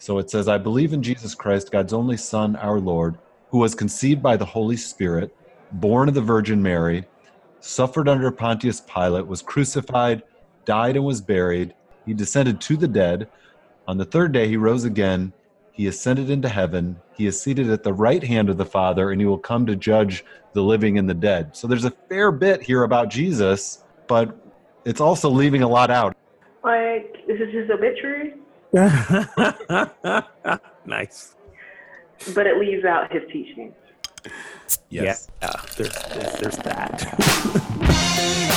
So it says, I believe in Jesus Christ, God's only Son, our Lord, who was conceived by the Holy Spirit, born of the Virgin Mary, suffered under Pontius Pilate, was crucified, died, and was buried. He descended to the dead. On the third day, he rose again. He ascended into heaven. He is seated at the right hand of the Father, and he will come to judge the living and the dead. So there's a fair bit here about Jesus, but it's also leaving a lot out. Like, is this his obituary? nice. But it leaves out his teachings. Yes. Yeah, ah, there's, there's, there's that.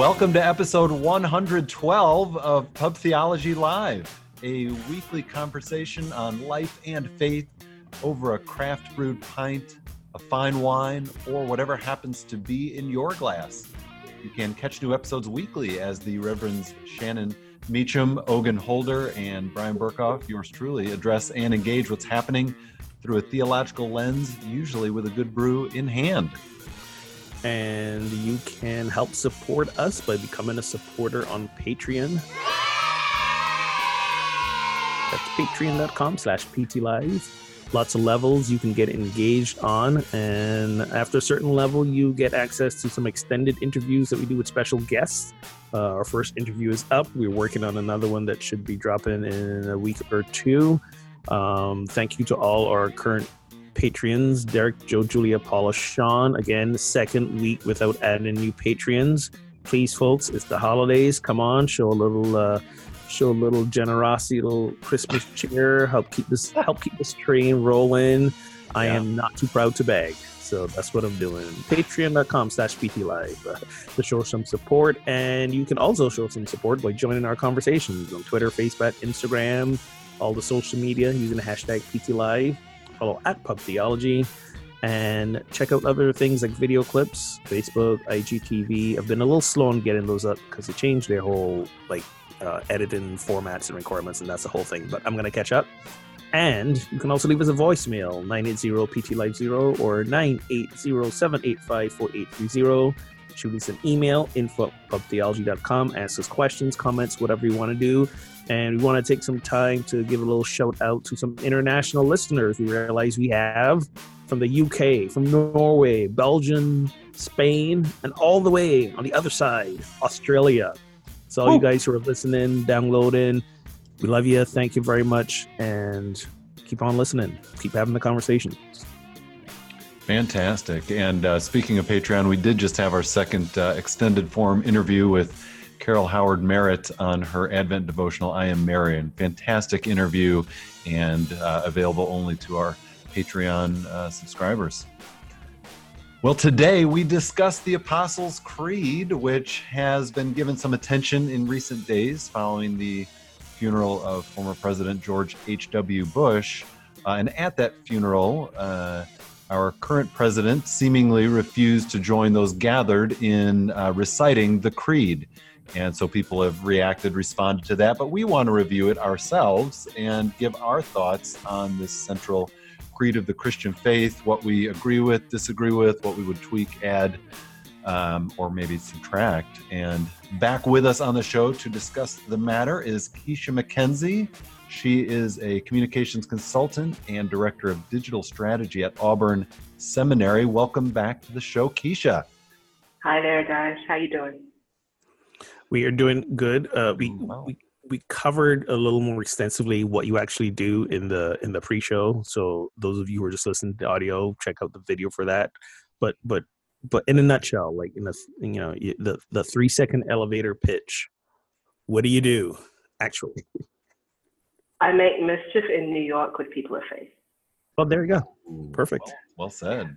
Welcome to episode 112 of Pub Theology Live, a weekly conversation on life and faith over a craft brewed pint, a fine wine, or whatever happens to be in your glass. You can catch new episodes weekly as the Reverends Shannon Meacham, Ogun Holder, and Bryan Berghoef, yours truly, address and engage what's happening through a theological lens, usually with a good brew in hand and you can help support us by becoming a supporter on Patreon. That's patreon.com slash. Lots of levels you can get engaged on, and after a certain level, you get access to some extended interviews that we do with special guests. Uh, our first interview is up. We're working on another one that should be dropping in a week or two. Um, thank you to all our current Patreons Derek, Joe, Julia, Paula, Sean. Again, second week without adding new Patreons. Please, folks, it's the holidays. Come on, show a little, uh, show a little generosity, a little Christmas cheer. Help keep this, help keep this train rolling. I am not too proud to beg, so that's what I'm doing. Patreon.com/slash PTLive uh, to show some support, and you can also show some support by joining our conversations on Twitter, Facebook, Instagram, all the social media using the hashtag PTLive follow at Pub Theology, and check out other things like video clips, Facebook, IGTV. I've been a little slow on getting those up because they changed their whole like uh, editing formats and requirements, and that's the whole thing. But I'm gonna catch up. And you can also leave us a voicemail 980-PT-Live-0 or 980-785-4830. Shoot us an email, info at pubtheology.com. Ask us questions, comments, whatever you want to do. And we want to take some time to give a little shout out to some international listeners we realize we have from the UK, from Norway, Belgium, Spain, and all the way on the other side, Australia. So, all you guys who are listening, downloading, we love you. Thank you very much. And keep on listening. Keep having the conversation. Fantastic. And uh, speaking of Patreon, we did just have our second uh, extended form interview with Carol Howard Merritt on her Advent devotional, I Am Marian. Fantastic interview and uh, available only to our Patreon uh, subscribers. Well, today we discuss the Apostles' Creed, which has been given some attention in recent days following the funeral of former President George H.W. Bush. Uh, and at that funeral, uh, our current president seemingly refused to join those gathered in uh, reciting the creed. And so people have reacted, responded to that, but we want to review it ourselves and give our thoughts on this central creed of the Christian faith, what we agree with, disagree with, what we would tweak, add, um, or maybe subtract. And back with us on the show to discuss the matter is Keisha McKenzie. She is a communications consultant and director of digital strategy at Auburn Seminary. Welcome back to the show, Keisha. Hi there, guys. How you doing? We are doing good. Uh, we, Wow. we we covered a little more extensively what you actually do in the in the pre-show. So those of you who are just listening to audio, check out the video for that. But but but in a nutshell, like in the you know the the three second elevator pitch, what do you do actually? I make mischief in New York with people of faith. Well, there you go. Perfect. Well, well said.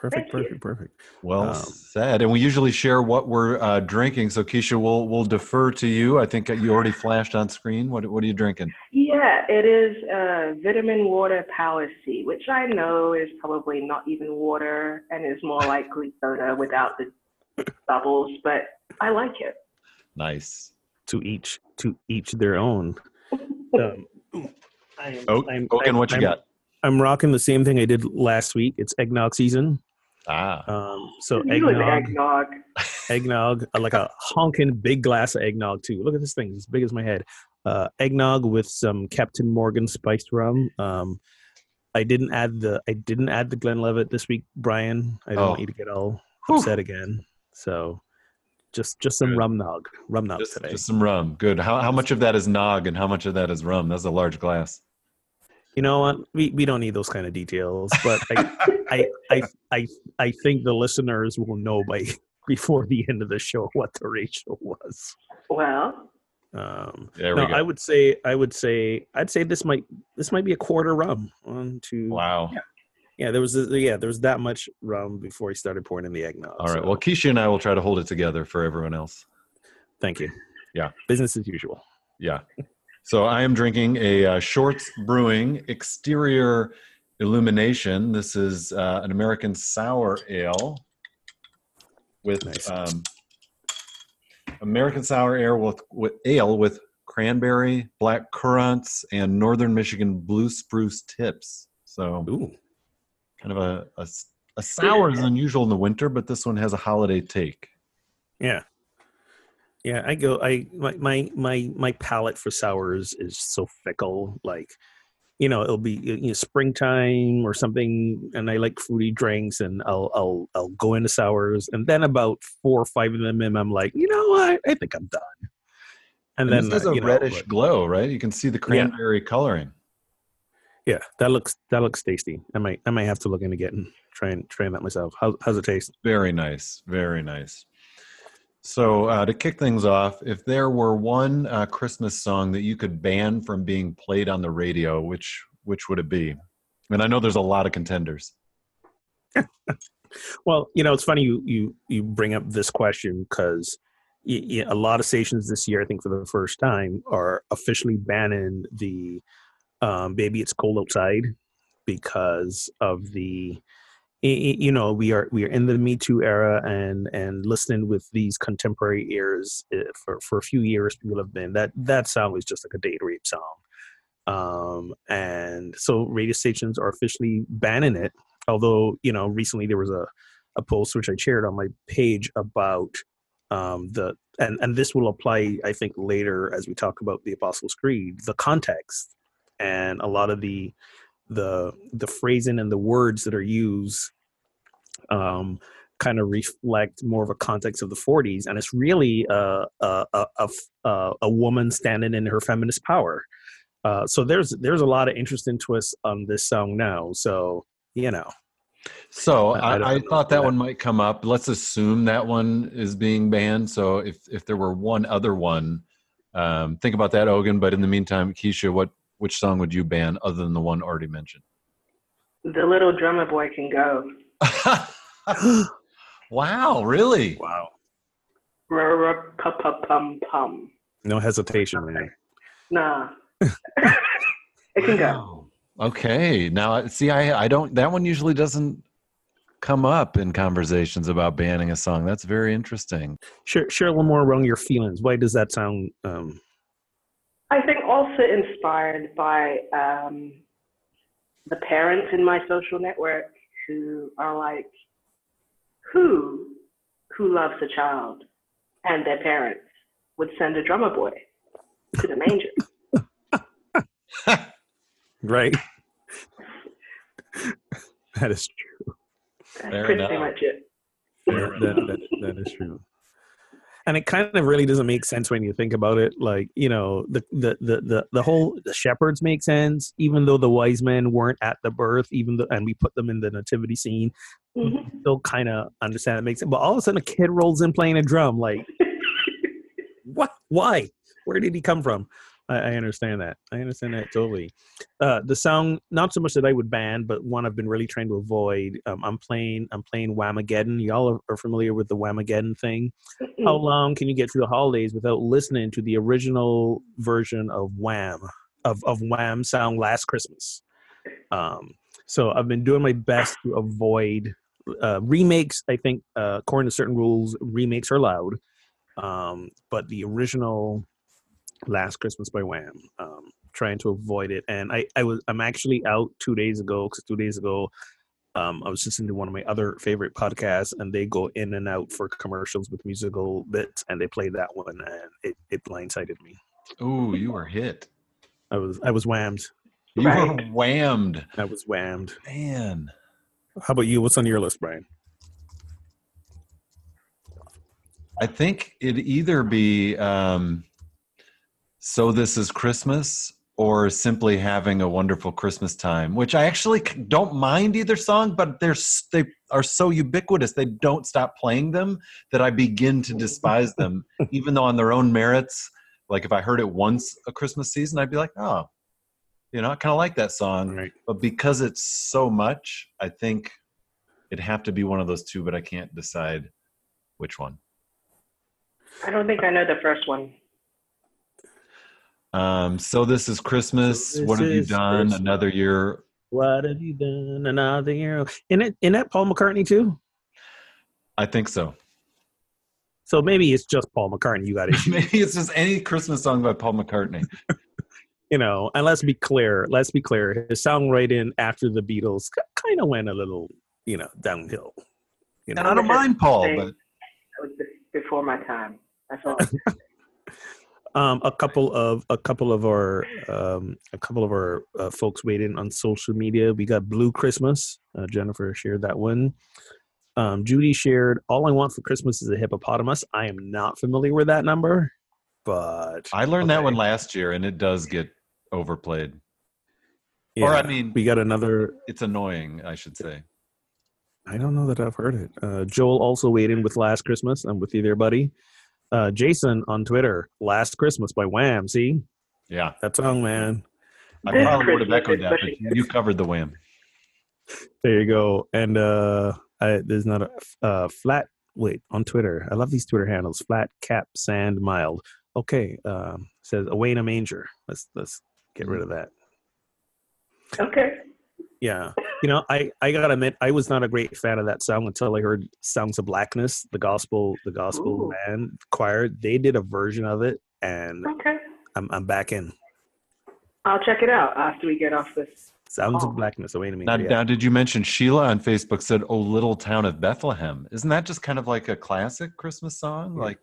Perfect, Thank you. perfect, perfect. Well Um, said. And we usually share what we're uh, drinking. So Keisha, we'll we'll defer to you. I think you already flashed on screen. What what are you drinking? Yeah, it is uh, vitamin water power C, which I know is probably not even water and is more likely soda without the bubbles, but I like it. Nice. To each, to each their own. Um, I am, Oh, I'm, Ogun, I'm- what you I'm- got? I'm rocking the same thing I did last week. It's eggnog season. Ah, Um, so you and eggnog, eggnog. eggnog, uh, like a honking big glass of eggnog too. Look at this thing; it's as big as my head. Uh, eggnog with some Captain Morgan spiced rum. Um, I didn't add the I didn't add the Glenlivet this week, Bryan. I don't Oh. want you to get all Whew. upset again. So just just some Good. rum nog, rum nog just, today. just some rum. Good. How how much of that is nog and how much of that is rum? That's a large glass. You know what? We we don't need those kind of details, but I I, I I I think the listeners will know by before the end of the show what the ratio was. Well, Um, There no, we go. I would say I would say I'd say this might this might be a quarter rum. One, two, wow. yeah. There was a, yeah there was that much rum before he started pouring in the eggnog. All right. so Well, Keisha and I will try to hold it together for everyone else. thank you. Yeah. business as usual. Yeah. So I am drinking a uh, Shorts Brewing Exterior Illumination. This is uh, an American sour ale with Nice. um, American sour ale with, with ale with cranberry, black currants, and Northern Michigan blue spruce tips. So Ooh, kind of a a sour is unusual in the winter, but this one has a holiday take. yeah, yeah. I go. I my my my my palate for sours is so fickle. Like you know, it'll be you know, springtime or something, and I like fruity drinks, and I'll I'll I'll go into sours, and then about four or five of them in, I'm like, you know what? I think I'm done. And, And, then this has uh, a you know, reddish glow, right? You can see the cranberry coloring. yeah, that looks that looks tasty. I might I might have to look into getting trying trying that myself. How, how's it taste? Very nice. Very nice. So, uh, to kick things off, if there were one uh, Christmas song that you could ban from being played on the radio, which which would it be? And I know there's a lot of contenders. Well, you know, it's funny you you you bring up this question because a lot of stations this year, I think for the first time, are officially banning the um, "Baby It's Cold Outside" because of the you know we are we are in the Me Too era and and listening with these contemporary ears uh, for for a few years people have been that that song was just like a date rape song um and so radio stations are officially banning it although you know recently there was a, a post which i shared on my page about um, the and and this will apply i think later as we talk about the apostles creed the context. And a lot of the the the phrasing and the words that are used um, kind of reflect more of a context of the 40s and it's really a a, a, a, a- woman standing in her feminist power uh, so there's there's a lot of interesting twists on this song now so you know So I- I I, don't I, know thought that that. one might come up. Let's assume that one is being banned. So if if there were one other one, um, think about that, Ogun. But in the meantime, Keisha, what which song would you ban other than the one already mentioned? the little drummer boy can go. wow, really? wow Pum pum. no hesitation man Nah. it can go. Okay. Now, see, I, I don't, that one usually doesn't come up in conversations about banning a song. That's very interesting. share, share a little more around your feelings why does that sound um, I think also inspired by um, the parents in my social network who are like, who, who loves a child and their parents would send a drummer boy to the manger. right that is true That's Fair pretty enough. much it. that, that, that, that is true and it kind of really doesn't make sense when you think about it like you know the the the the, the whole the shepherds make sense even though the wise men weren't at the birth even though and we put them in the nativity scene Mhm. still kind of understand it makes sense but all of a sudden a kid rolls in playing a drum like what? Why? Where did he come from I, I understand that. I understand that totally. Uh, the song, not so much that I would ban, but one I've been really trying to avoid. Um, I'm playing. I'm playing Whamageddon. Y'all are, are familiar with the Whamageddon thing. How long can you get through the holidays without listening to the original version of Wham of of Wham song "Last Christmas"? Um, so I've been doing my best to avoid uh, remakes. I think, uh, according to certain rules, remakes are allowed. Um, but the original Last Christmas by Wham, um, trying to avoid it. And I, I was, I'm actually out two days ago because two days ago, um, I was listening to one of my other favorite podcasts, and they go in and out for commercials with musical bits, and they played that one, and it, it blindsided me. Oh, you were hit. I was, I was whammed. You Right. were whammed. I was whammed. Man. How about you? What's on your list, Bryan? I think it'd either be um, So This Is Christmas or simply having a wonderful Christmas time, which I actually don't mind either song, but they're, they are so ubiquitous. They don't stop playing them that I begin to despise them, even though on their own merits, like if I heard it once a Christmas season, I'd be like, oh, you know, I kind of like that song. Right. But because it's so much, I think it'd have to be one of those two, but I can't decide which one. I don't think I know the first one. Um, so this is Christmas. So what have you done? Christmas. Another year. What have you done another year? In it, in that Paul McCartney too. I think so. So maybe it's just Paul McCartney. You got issues. Maybe it's just any Christmas song by Paul McCartney. you know, and let's be clear. Let's be clear. His songwriting after the Beatles kind of went a little, you know, downhill. You And know, I don't mind Paul, but That was before my time. That's all. um, a couple of a couple of our um, a couple of our uh, folks weighed in on social media. We got Blue Christmas. Uh, Jennifer shared that one. Um, Judy shared, "All I want for Christmas is a hippopotamus." I am not familiar with that number, but I learned that one last year, and it does get overplayed. Or I mean, we got another it's annoying, I should say. I don't know that I've heard it. Uh, Joel also weighed in with Last Christmas. I'm with you there, buddy. Uh, Jason on Twitter, Last Christmas by Wham. See Yeah, that song, man. I This probably would have echoed that, but you covered the wham. There you go. And uh, I, there's not a uh, flat. Wait on Twitter. I love these Twitter handles. Flat cap sand mild. Okay. Um, says away in a manger. Let's let's get rid of that. okay. Yeah. You know, I, I gotta admit, I was not a great fan of that song until I heard Sounds of Blackness, the gospel, the gospel Ooh. band choir. They did a version of it, and Okay. I'm I'm back in. I'll check it out after we get off this. Sounds Oh. of Blackness. Away to me. Now, Yeah. now, did you mention Sheila on Facebook said, "Oh, little town of Bethlehem"? Isn't that just kind of like a classic Christmas song? Yeah. Like,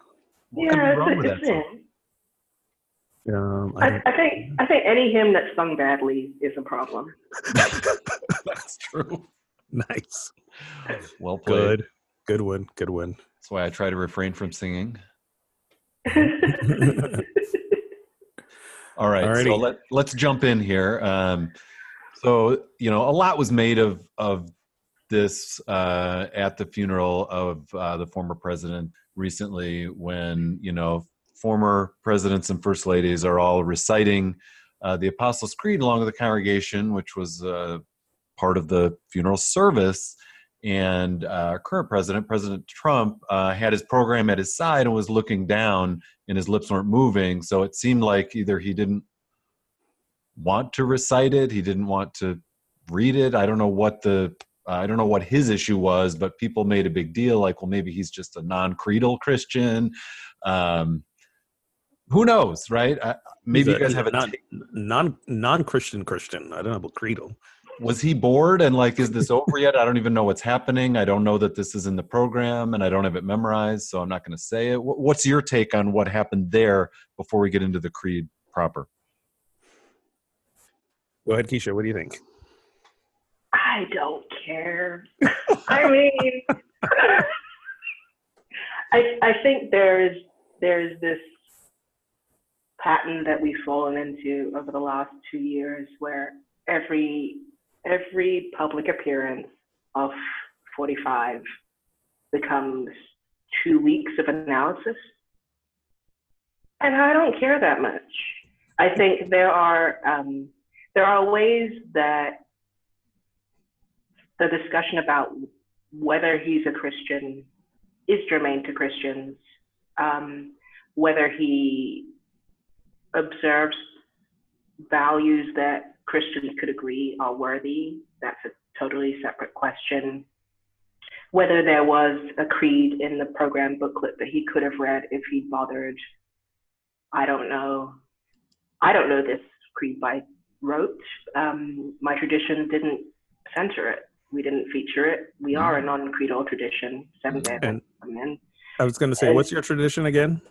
what could yeah, be wrong with that song? Um, I I, I think I think any hymn that's sung badly is a problem. That's true. nice. Well played. Good. Good one. Good one. That's why I try to refrain from singing. All right, so let let's jump in here. Um, so you know, a lot was made of of this uh, at the funeral of uh, the former president recently, when you know former presidents and first ladies are all reciting uh, the Apostles' Creed along with the congregation, which was uh, part of the funeral service. And uh, our current president, President Trump, uh, had his program at his side and was looking down and his lips weren't moving. So it seemed like either he didn't want to recite it, he didn't want to read it. I don't know what the I don't know what his issue was, but people made a big deal like, well, maybe he's just a non-creedal Christian. Um, who knows, right? I, maybe you guys have a non non non Christian Christian. I don't know about creedal. Was he bored and like is this over yet i don't even know what's happening i don't know that this is in the program and i don't have it memorized so i'm not going to say it what's your take on what happened there before we get into the creed proper Go ahead, Keisha. What do you think? I don't care. I mean, I I think there is there is this pattern that we've fallen into over the last two years, where every every public appearance of 45 becomes two weeks of analysis, and I don't care that much. I think there are um, there are ways that the discussion about whether he's a Christian is germane to Christians, um, whether he observes values that Christians could agree are worthy, that's a totally separate question. Whether there was a creed in the program booklet that he could have read if he'd bothered, I don't know. I don't know this creed by rote. Um, my tradition didn't center it. We didn't feature it. We are a non-creedal tradition, Seventh Day And- Adventist. I was going to say, what's your tradition again?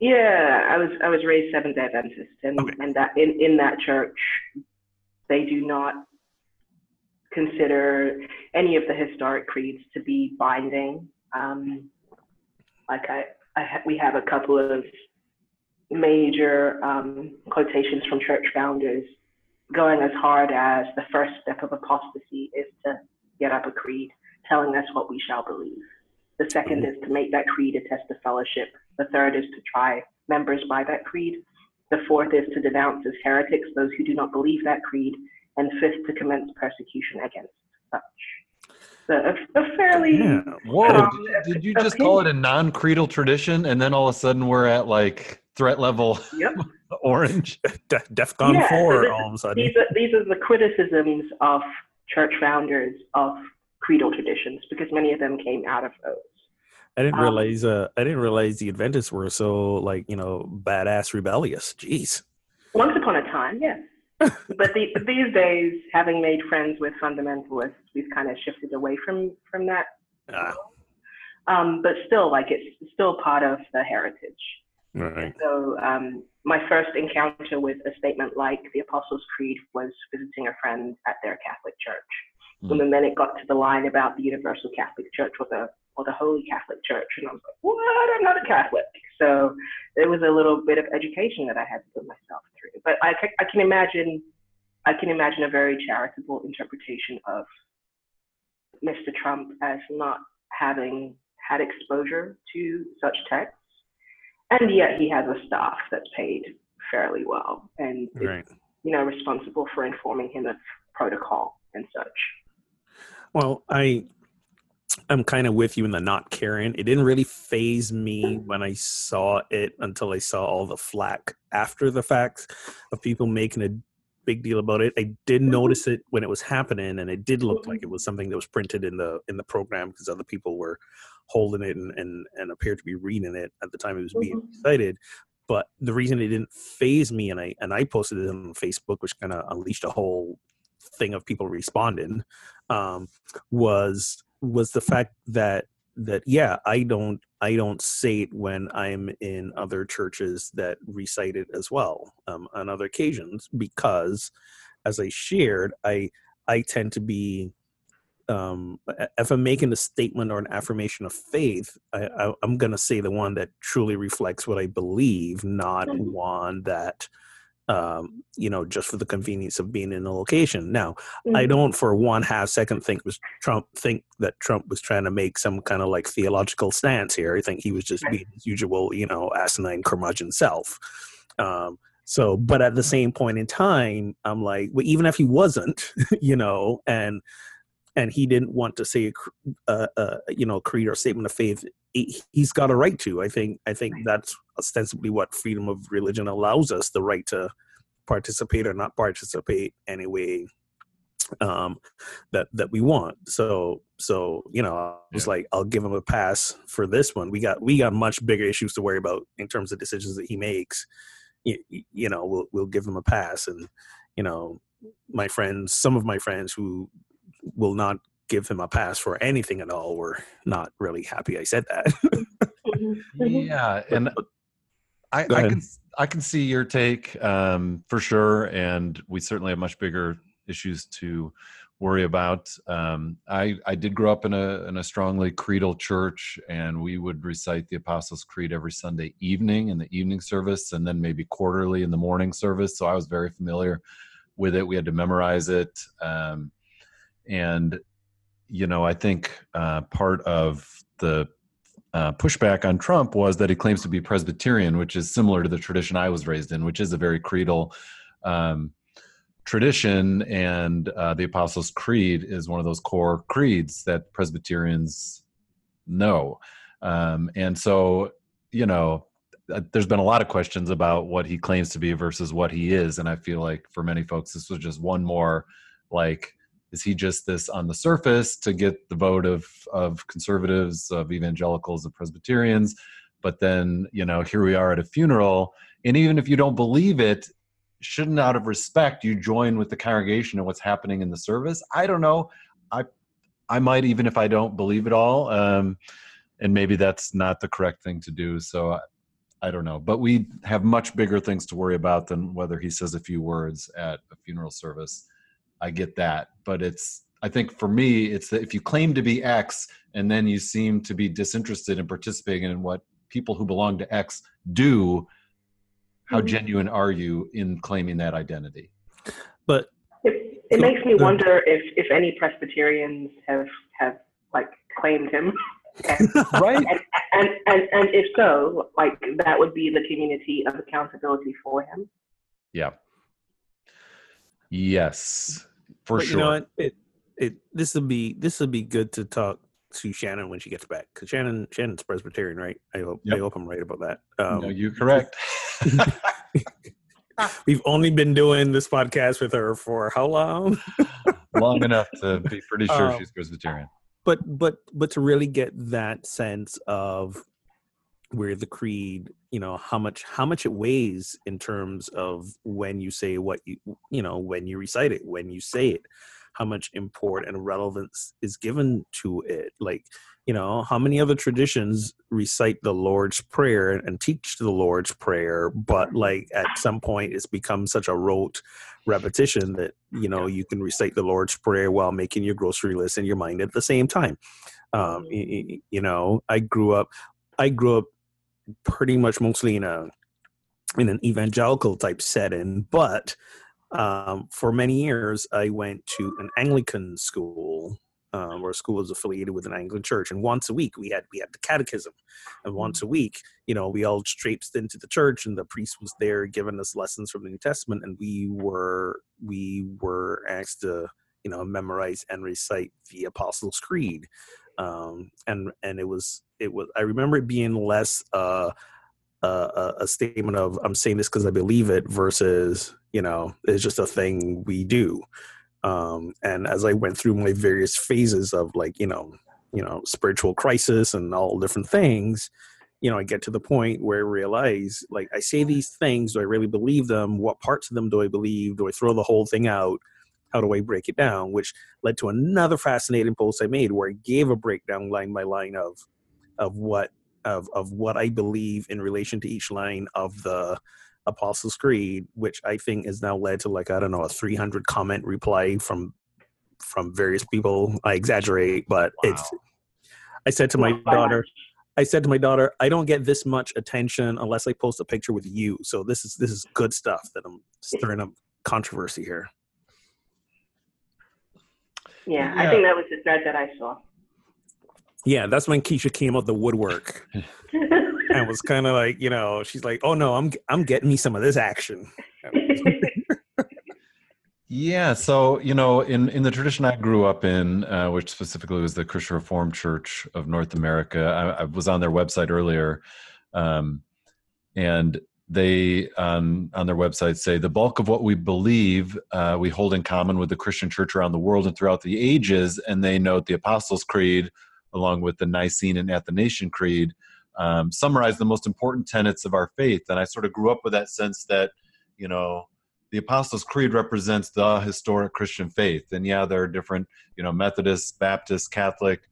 Yeah, I was I was raised Seventh Day Adventist, and Okay. and that in in that church, they do not consider any of the historic creeds to be binding. Um, like I, I ha- we have a couple of major um, quotations from church founders going as hard as the first step of apostasy is to get up a creed telling us what we shall believe. The second is to make that creed a test of fellowship. The third is to try members by that creed. The fourth is to denounce as heretics those who do not believe that creed. And fifth, to commence persecution against such. So a, a fairly Yeah. Whoa! Um, did, did you just call it a non-creedal tradition, and then all of a sudden we're at like threat level Yep. orange? De- DEFCON Yeah, 4 this- all of a sudden. these are these are the criticisms of church founders of creedal traditions because many of them came out of those. I didn't um, realize uh, I didn't realize the Adventists were so like, you know, badass rebellious. Jeez. Once upon a time, yes. but, the, these days, having made friends with fundamentalists, we've kind of shifted away from from that. Ah, Um, but still, like it's still part of the heritage. right. So um, my first encounter with a statement like the Apostles' Creed was visiting a friend at their Catholic church. Hmm. And then it got to the line about the Universal Catholic Church or the or the Holy Catholic Church, and I was like, "What? I'm not a Catholic." So there was a little bit of education that I had to put myself through. But I, I can imagine, I can imagine a very charitable interpretation of Mr. Trump as not having had exposure to such texts, and yet he has a staff that's paid fairly well and is, you know responsible for informing him of protocol and such. Well, I I'm kind of with you in the not caring. It didn't really phase me when I saw it until I saw all the flack after the facts of people making a big deal about it. I did mm-hmm. notice it when it was happening, and it did look like mm-hmm. it was something that was printed in the in the program because other people were holding it and, and and appeared to be reading it at the time it was being mm-hmm. recited. But the reason it didn't phase me, and I and I posted it on Facebook, which kind of unleashed a whole thing of people responding, um, was was the fact that that yeah i don't i don't say it when i'm in other churches that recite it as well um, on other occasions because as i shared i i tend to be um if i'm making a statement or an affirmation of faith I, I i'm gonna say the one that truly reflects what i believe not Mhm. one that um you know just for the convenience of being in a location now I Mhm. don't for one half second think was Trump think that Trump was trying to make some kind of like theological stance here. I think he was just being his usual, you know, asinine curmudgeon self. Um, so, but at the same point in time, I'm like, well, even if he wasn't, you know, and and he didn't want to say a, cr- uh, uh, you know, creed or statement of faith, he, he's got a right to. I think I think that's ostensibly what freedom of religion allows us: the right to participate or not participate anyway um that that we want. So so you know i was Yeah. like i'll give him a pass for this one. We got we got much bigger issues to worry about in terms of decisions that he makes. You, you know we'll we'll give him a pass. And you know my friends some of my friends who will not give him a pass for anything at all were not really happy i said that Mhm. Mhm. Yeah, and I, I can I can see your take um, for sure, and we certainly have much bigger issues to worry about. Um, I I did grow up in a in a strongly creedal church, and we would recite the Apostles' Creed every Sunday evening in the evening service, and then maybe quarterly in the morning service. So I was very familiar with it. We had to memorize it, um, and you know I think uh, part of the uh, pushback on Trump was that he claims to be Presbyterian, which is similar to the tradition I was raised in, which is a very creedal um, tradition. And uh, the Apostles' Creed is one of those core creeds that Presbyterians know. Um, and so, you know, uh, there's been a lot of questions about what he claims to be versus what he is. And I feel like for many folks, this was just one more like, is he just this on the surface to get the vote of of conservatives of evangelicals of presbyterians? But then you know here we are at a funeral and even if you don't believe it shouldn't out of respect you join with the congregation and what's happening in the service? I don't know. I i might even if i don't believe it all um and maybe that's not the correct thing to do so I, I don't know. But we have much bigger things to worry about than whether he says a few words at a funeral service I get that, but it's I think for me it's that if you claim to be X and then you seem to be disinterested in participating in what people who belong to X do, how mm-hmm. genuine are you in claiming that identity? But it, it makes me wonder if if any Presbyterians have have like claimed him. And, right. And, and, and and if so, like that would be the community of accountability for him. Yeah. Yes, for but sure. You know what? It it this would be this would be good to talk to Shannon when she gets back because Shannon Shannon's Presbyterian, right? I hope yep. I hope I'm right about that. Um, no, you're correct. We've only been doing this podcast with her for how long? long enough to be pretty sure um, she's Presbyterian. But but but to really get that sense of where the creed you know how much how much it weighs in terms of when you say what you you know when you recite it when you say it how much import and relevance is given to it like you know how many other traditions recite the lord's prayer and teach the lord's prayer but like at some point it's become such a rote repetition that you know you can recite the lord's prayer while making your grocery list in your mind at the same time. Um, you, you know i grew up i grew up pretty much mostly in a in an evangelical type setting, but um, for many years I went to an Anglican school um, where school was affiliated with an Anglican church, and once a week we had we had the catechism, and mm. once a week, you know, we all traipsed into the church, and the priest was there giving us lessons from the New Testament, and we were we were asked to you know memorize and recite the Apostles' Creed, um, and and it was it was I remember it being less uh, uh, a statement of I'm saying this because I believe it versus you know it's just a thing we do. Um, and as I went through my various phases of like you know you know spiritual crisis and all different things, you know I get to the point where I realize like I say these things, do I really believe them? What parts of them do I believe? Do I throw the whole thing out? How do I break it down? Which led to another fascinating post I made where I gave a breakdown line by line of of what of of what I believe in relation to each line of the Apostles' Creed, which I think has now led to like I don't know a 300 comment reply from from various people. I exaggerate, but wow. it's. I said to my daughter, I said to my daughter, I don't get this much attention unless I post a picture with you. So this is this is good stuff that I'm stirring up controversy here. Yeah, yeah. I think that was the thread that I saw. Yeah, that's when Keisha came out the woodwork and was kind of like, you know, she's like, "Oh no, I'm I'm getting me some of this action." yeah, so you know, in in the tradition I grew up in, uh, which specifically was the Christian Reformed Church of North America, I, I was on their website earlier, um, and they on on their website say the bulk of what we believe uh, we hold in common with the Christian Church around the world and throughout the ages, and they note the Apostles' Creed along with the Nicene and Athanasian Creed, um, summarize the most important tenets of our faith. And I sort of grew up with that sense that, you know, the Apostles' Creed represents the historic Christian faith. And yeah, there are different, you know, Methodist, Baptist, Catholic,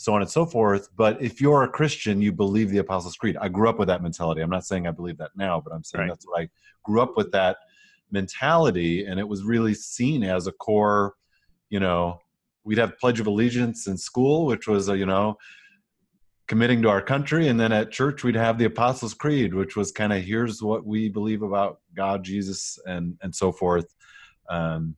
so on and so forth. But if you're a Christian, you believe the Apostles' Creed. I grew up with that mentality. I'm not saying I believe that now, but I'm saying right. that's what I grew up with that mentality. And it was really seen as a core, you know, we'd have Pledge of Allegiance in school, which was a, you know committing to our country, and then at church we'd have the Apostles' Creed, which was kind of here's what we believe about God, Jesus, and and so forth. Um,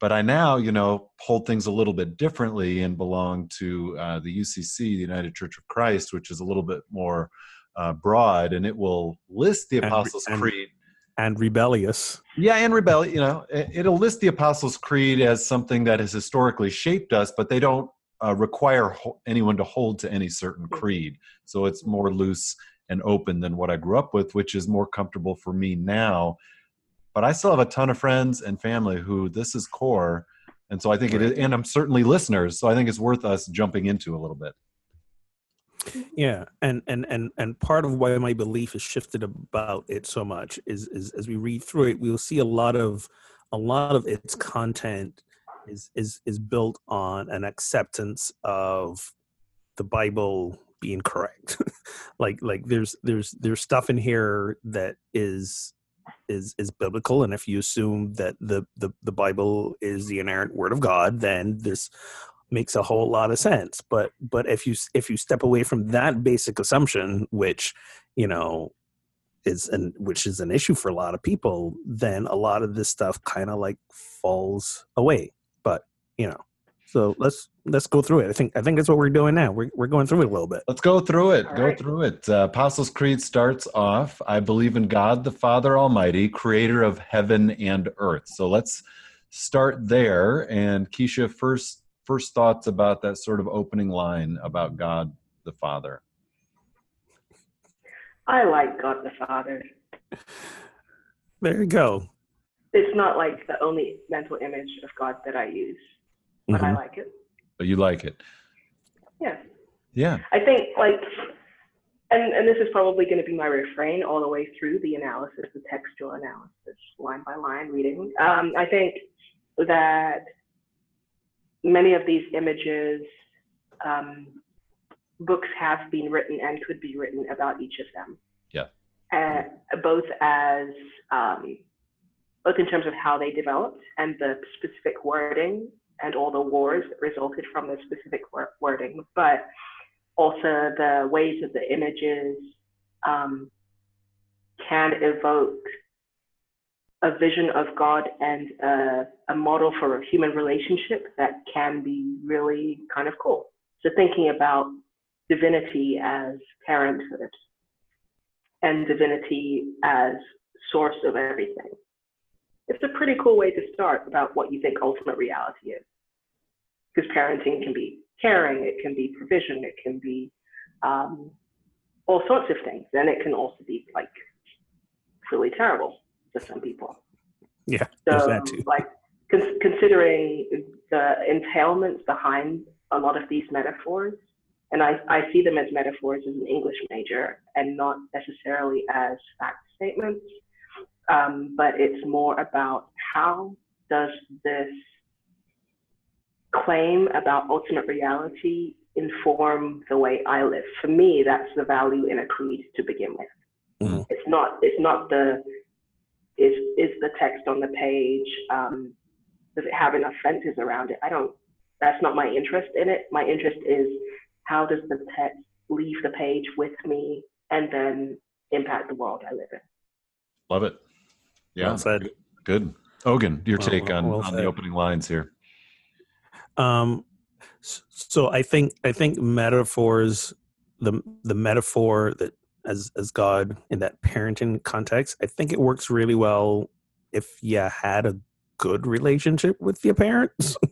but I now, you know, hold things a little bit differently and belong to uh, the UCC, the United Church of Christ, which is a little bit more uh, broad, and it will list the Apostles' and- Creed. And rebellious. Yeah, and rebel. You know, it- it'll list the Apostles' Creed as something that has historically shaped us, but they don't uh, require ho- anyone to hold to any certain creed. So it's more loose and open than what I grew up with, which is more comfortable for me now. But I still have a ton of friends and family who this is core, and so I think it is. And I'm certainly listeners, so I think it's worth us jumping into a little bit. Mm-hmm. Yeah, and and and and part of why my belief has shifted about it so much is is as we read through it, we'll see a lot of a lot of its content is is is built on an acceptance of the Bible being correct. like like there's there's there's stuff in here that is is is biblical and if you assume that the the, the bible is the inerrant word of god then this makes a whole lot of sense. But but if you if you step away from that basic assumption which you know is an which is an issue for a lot of people then a lot of this stuff kind of like falls away. But you know so let's let's go through it i think i think that's what we're doing now we're, we're going through it a little bit Let's go through it. All go right. through it. Uh, Apostles' Creed starts off I believe in God the Father Almighty, creator of heaven and earth. So let's start there. And Keisha, first, first thoughts about that sort of opening line about God the Father. I like God the Father. there you go It's not like the only mental image of God that I use, but I Mhm. like it. But you like it. Yeah. Yeah. I think like, and and this is probably going to be my refrain all the way through the analysis, the textual analysis, line by line reading. Um, I think that many of these images, um, books have been written and could be written about each of them. Yeah. Uh, both as um, both in terms of how they developed and the specific wording and all the wars that resulted from the specific wording, but also the ways that the images um, can evoke a vision of God and a, a model for a human relationship that can be really kind of cool. So thinking about divinity as parenthood and divinity as source of everything. It's a pretty cool way to start about what you think ultimate reality is. Because parenting can be caring, it can be provision, it can be um, all sorts of things. And it can also be like really terrible to some people. Yeah, there's So, that too. like, con- considering the entailments behind a lot of these metaphors, and I, I see them as metaphors as an English major and not necessarily as fact statements, um, but it's more about how does this claim about ultimate reality inform the way I live? For me, that's the value in a creed to begin with. Mhm. It's not. It's not the. Is is the text on the page? Um, does it have enough fences around it? I don't. That's not my interest in it. My interest is how does the text leave the page with me and then impact the world I live in. Love it. Yeah. Well said. Good. Ogun, your Well- take on, well on the opening lines here. Um, so I think I think metaphors, the the metaphor that as as God in that parenting context, I think it works really well if you had a good relationship with your parents.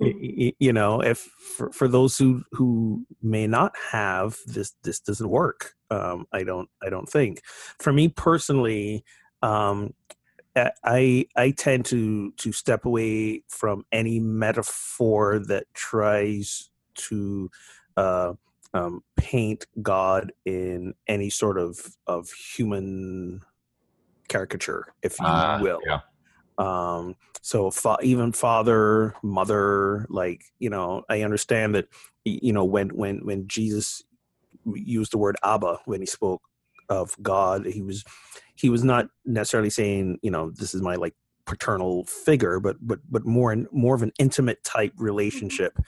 Y- y- you know, if for, for those who who may not have this, this doesn't work. Um, I don't I don't think. For me personally, um, I- I tend to to step away from any metaphor that tries to uh, um, paint God in any sort of of human caricature, if you Ah, will. yeah. Um, so fa- even father, mother, like you know, I understand that you know when when when Jesus used the word Abba when he spoke of God, he was he was not necessarily saying you know this is my like paternal figure, but but but more and more of an intimate type relationship,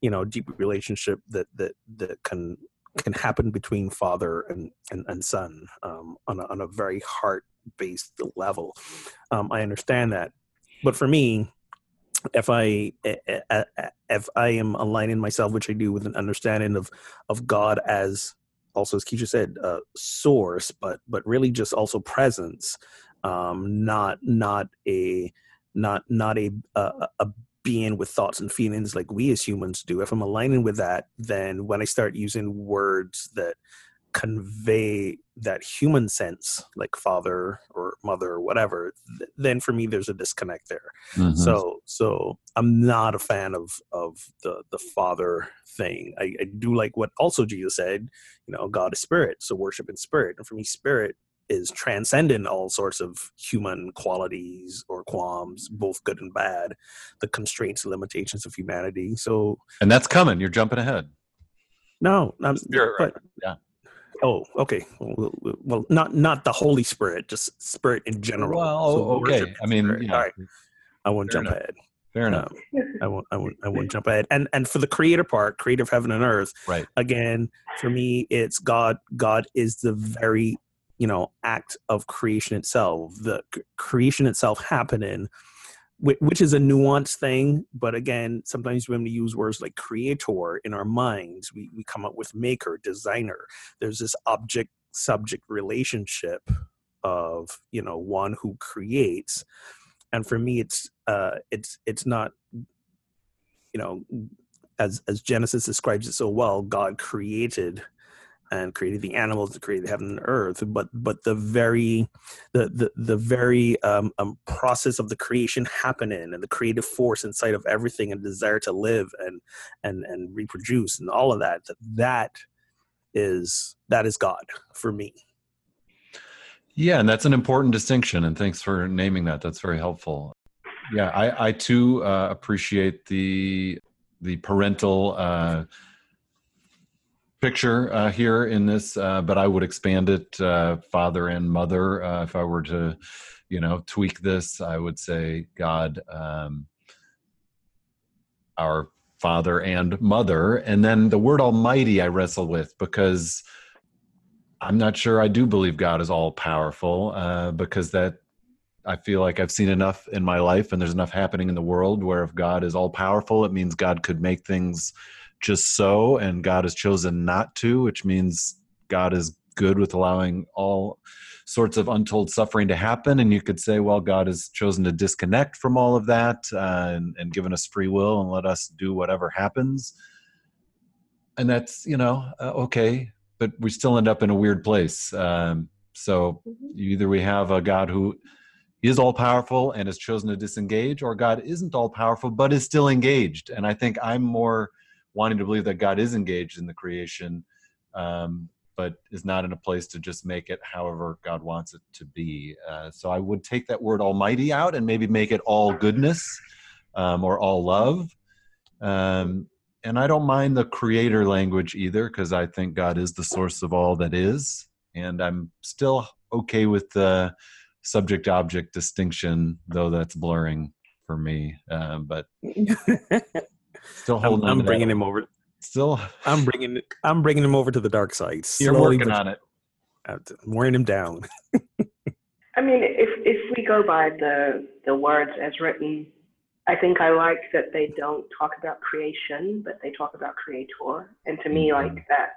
you know, deep relationship that that that can can happen between father and and, and son um, on a, on a very heart based level. Um, I understand that, but for me, if I if I am aligning myself, which I do, with an understanding of of God as also as Keisha said, uh, source, but but really just also presence, um, not not a not not a, a a being with thoughts and feelings like we as humans do. If I'm aligning with that, then when I start using words that convey that human sense like father or mother or whatever th- then for me there's a disconnect there mm-hmm. so so i'm not a fan of of the the father thing I, I do like what also jesus said you know god is spirit so worship in spirit and for me spirit is transcendent all sorts of human qualities or qualms, both good and bad, the constraints and limitations of humanity. So, and that's coming. You're jumping ahead. No, I'm, Spirit, but, yeah. Oh, okay. Well, well, not not the Holy Spirit, just Spirit in general. Well, so okay. I mean, yeah. all right. I won't Fair jump enough. ahead. Fair enough. Um, I won't. I won't. I won't jump ahead. And and for the creator part, creator of heaven and earth. Right. Again, for me, it's God. God is the very you know act of creation itself. The creation itself happening which is a nuanced thing but again sometimes when we use words like creator in our minds. We, we come up with maker designer. There's this object subject relationship of you know one who creates. And for me it's uh it's it's not you know as as genesis describes it so well god created and created the animals that created heaven and earth but but the very the the, the very um, um, process of the creation happening and the creative force inside of everything and desire to live and and and reproduce and all of that that is that is god for me. Yeah and that's an important distinction and thanks for naming that. That's very helpful. Yeah i i too uh, appreciate the the parental uh, picture uh, here in this, uh, but I would expand it uh, father and mother. Uh, if I were to, you know, tweak this, I would say God, um, our father and mother. And then the word almighty I wrestle with because I'm not sure I do believe God is all powerful uh, because that I feel like I've seen enough in my life and there's enough happening in the world where if God is all powerful, it means God could make things just so, and God has chosen not to, which means God is good with allowing all sorts of untold suffering to happen. And you could say, well, God has chosen to disconnect from all of that uh, and, and given us free will and let us do whatever happens. And that's, you know, uh, okay, but we still end up in a weird place. Um, so mm-hmm. either we have a God who is all powerful and has chosen to disengage, or God isn't all powerful but is still engaged. And I think I'm more wanting to believe that God is engaged in the creation, um, but is not in a place to just make it however God wants it to be. Uh, so I would take that word Almighty out and maybe make it all goodness um, or all love. Um, and I don't mind the creator language either because I think God is the source of all that is. And I'm still okay with the subject object distinction, though that's blurring for me. Uh, but Still holding. I'm, I'm bringing him over. Still, I'm bringing. I'm bringing him over to the dark side. You're working on it. I'm wearing him down. I mean, if if we go by the the words as written, I think I like that they don't talk about creation, but they talk about creator. And to me, mm-hmm. like that,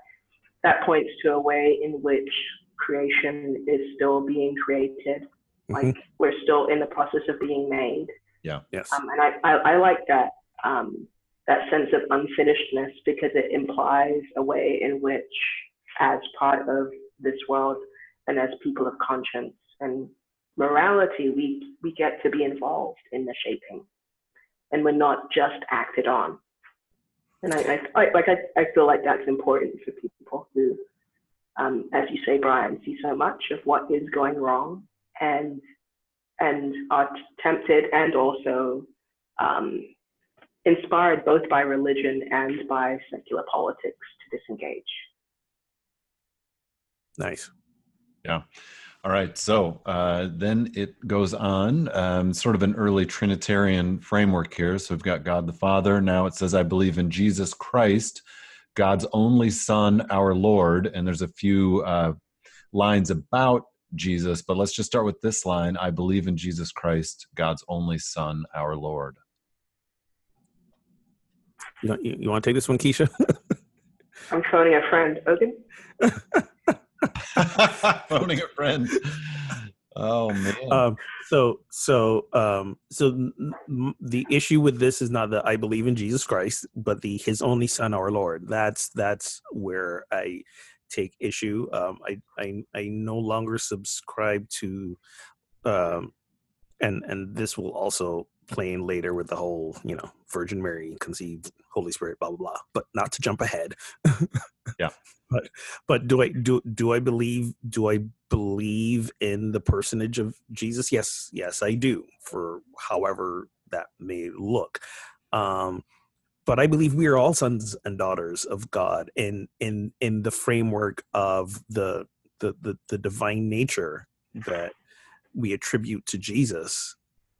that points to a way in which creation is still being created. Mm-hmm. Like we're still in the process of being made. Yeah. Yes. Um, and I, I, I like that. Um, that sense of unfinishedness because it implies a way in which, as part of this world and as people of conscience and morality, we, we get to be involved in the shaping and we're not just acted on. And I, I, I like I, I feel like that's important for people who, um, as you say, Bryan, see so much of what is going wrong and and are tempted and also um, inspired both by religion and by secular politics to disengage. Nice. Yeah. All right. So uh, then it goes on, um, sort of an early Trinitarian framework here. So we've got God the Father. Now it says, I believe in Jesus Christ, God's only Son, our Lord. And there's a few uh, lines about Jesus, but let's just start with this line I believe in Jesus Christ, God's only Son, our Lord. You, know, you, you want to take this one, Keisha? I'm phoning a friend. Ogun? Phoning a friend. Oh man. um, so so um, so n- the issue with this is not that I believe in Jesus Christ, but the His only Son, our Lord. That's that's where I take issue. Um, I I I no longer subscribe to, um, and and this will also play in later with the whole you know Virgin Mary conceived Holy Spirit blah blah blah. But not to jump ahead. Yeah. But but do I do do I believe do I believe in the personage of Jesus? Yes, yes, I do. For however that may look. Um, but I believe we are all sons and daughters of God in in in the framework of the the the, the divine nature that we attribute to Jesus.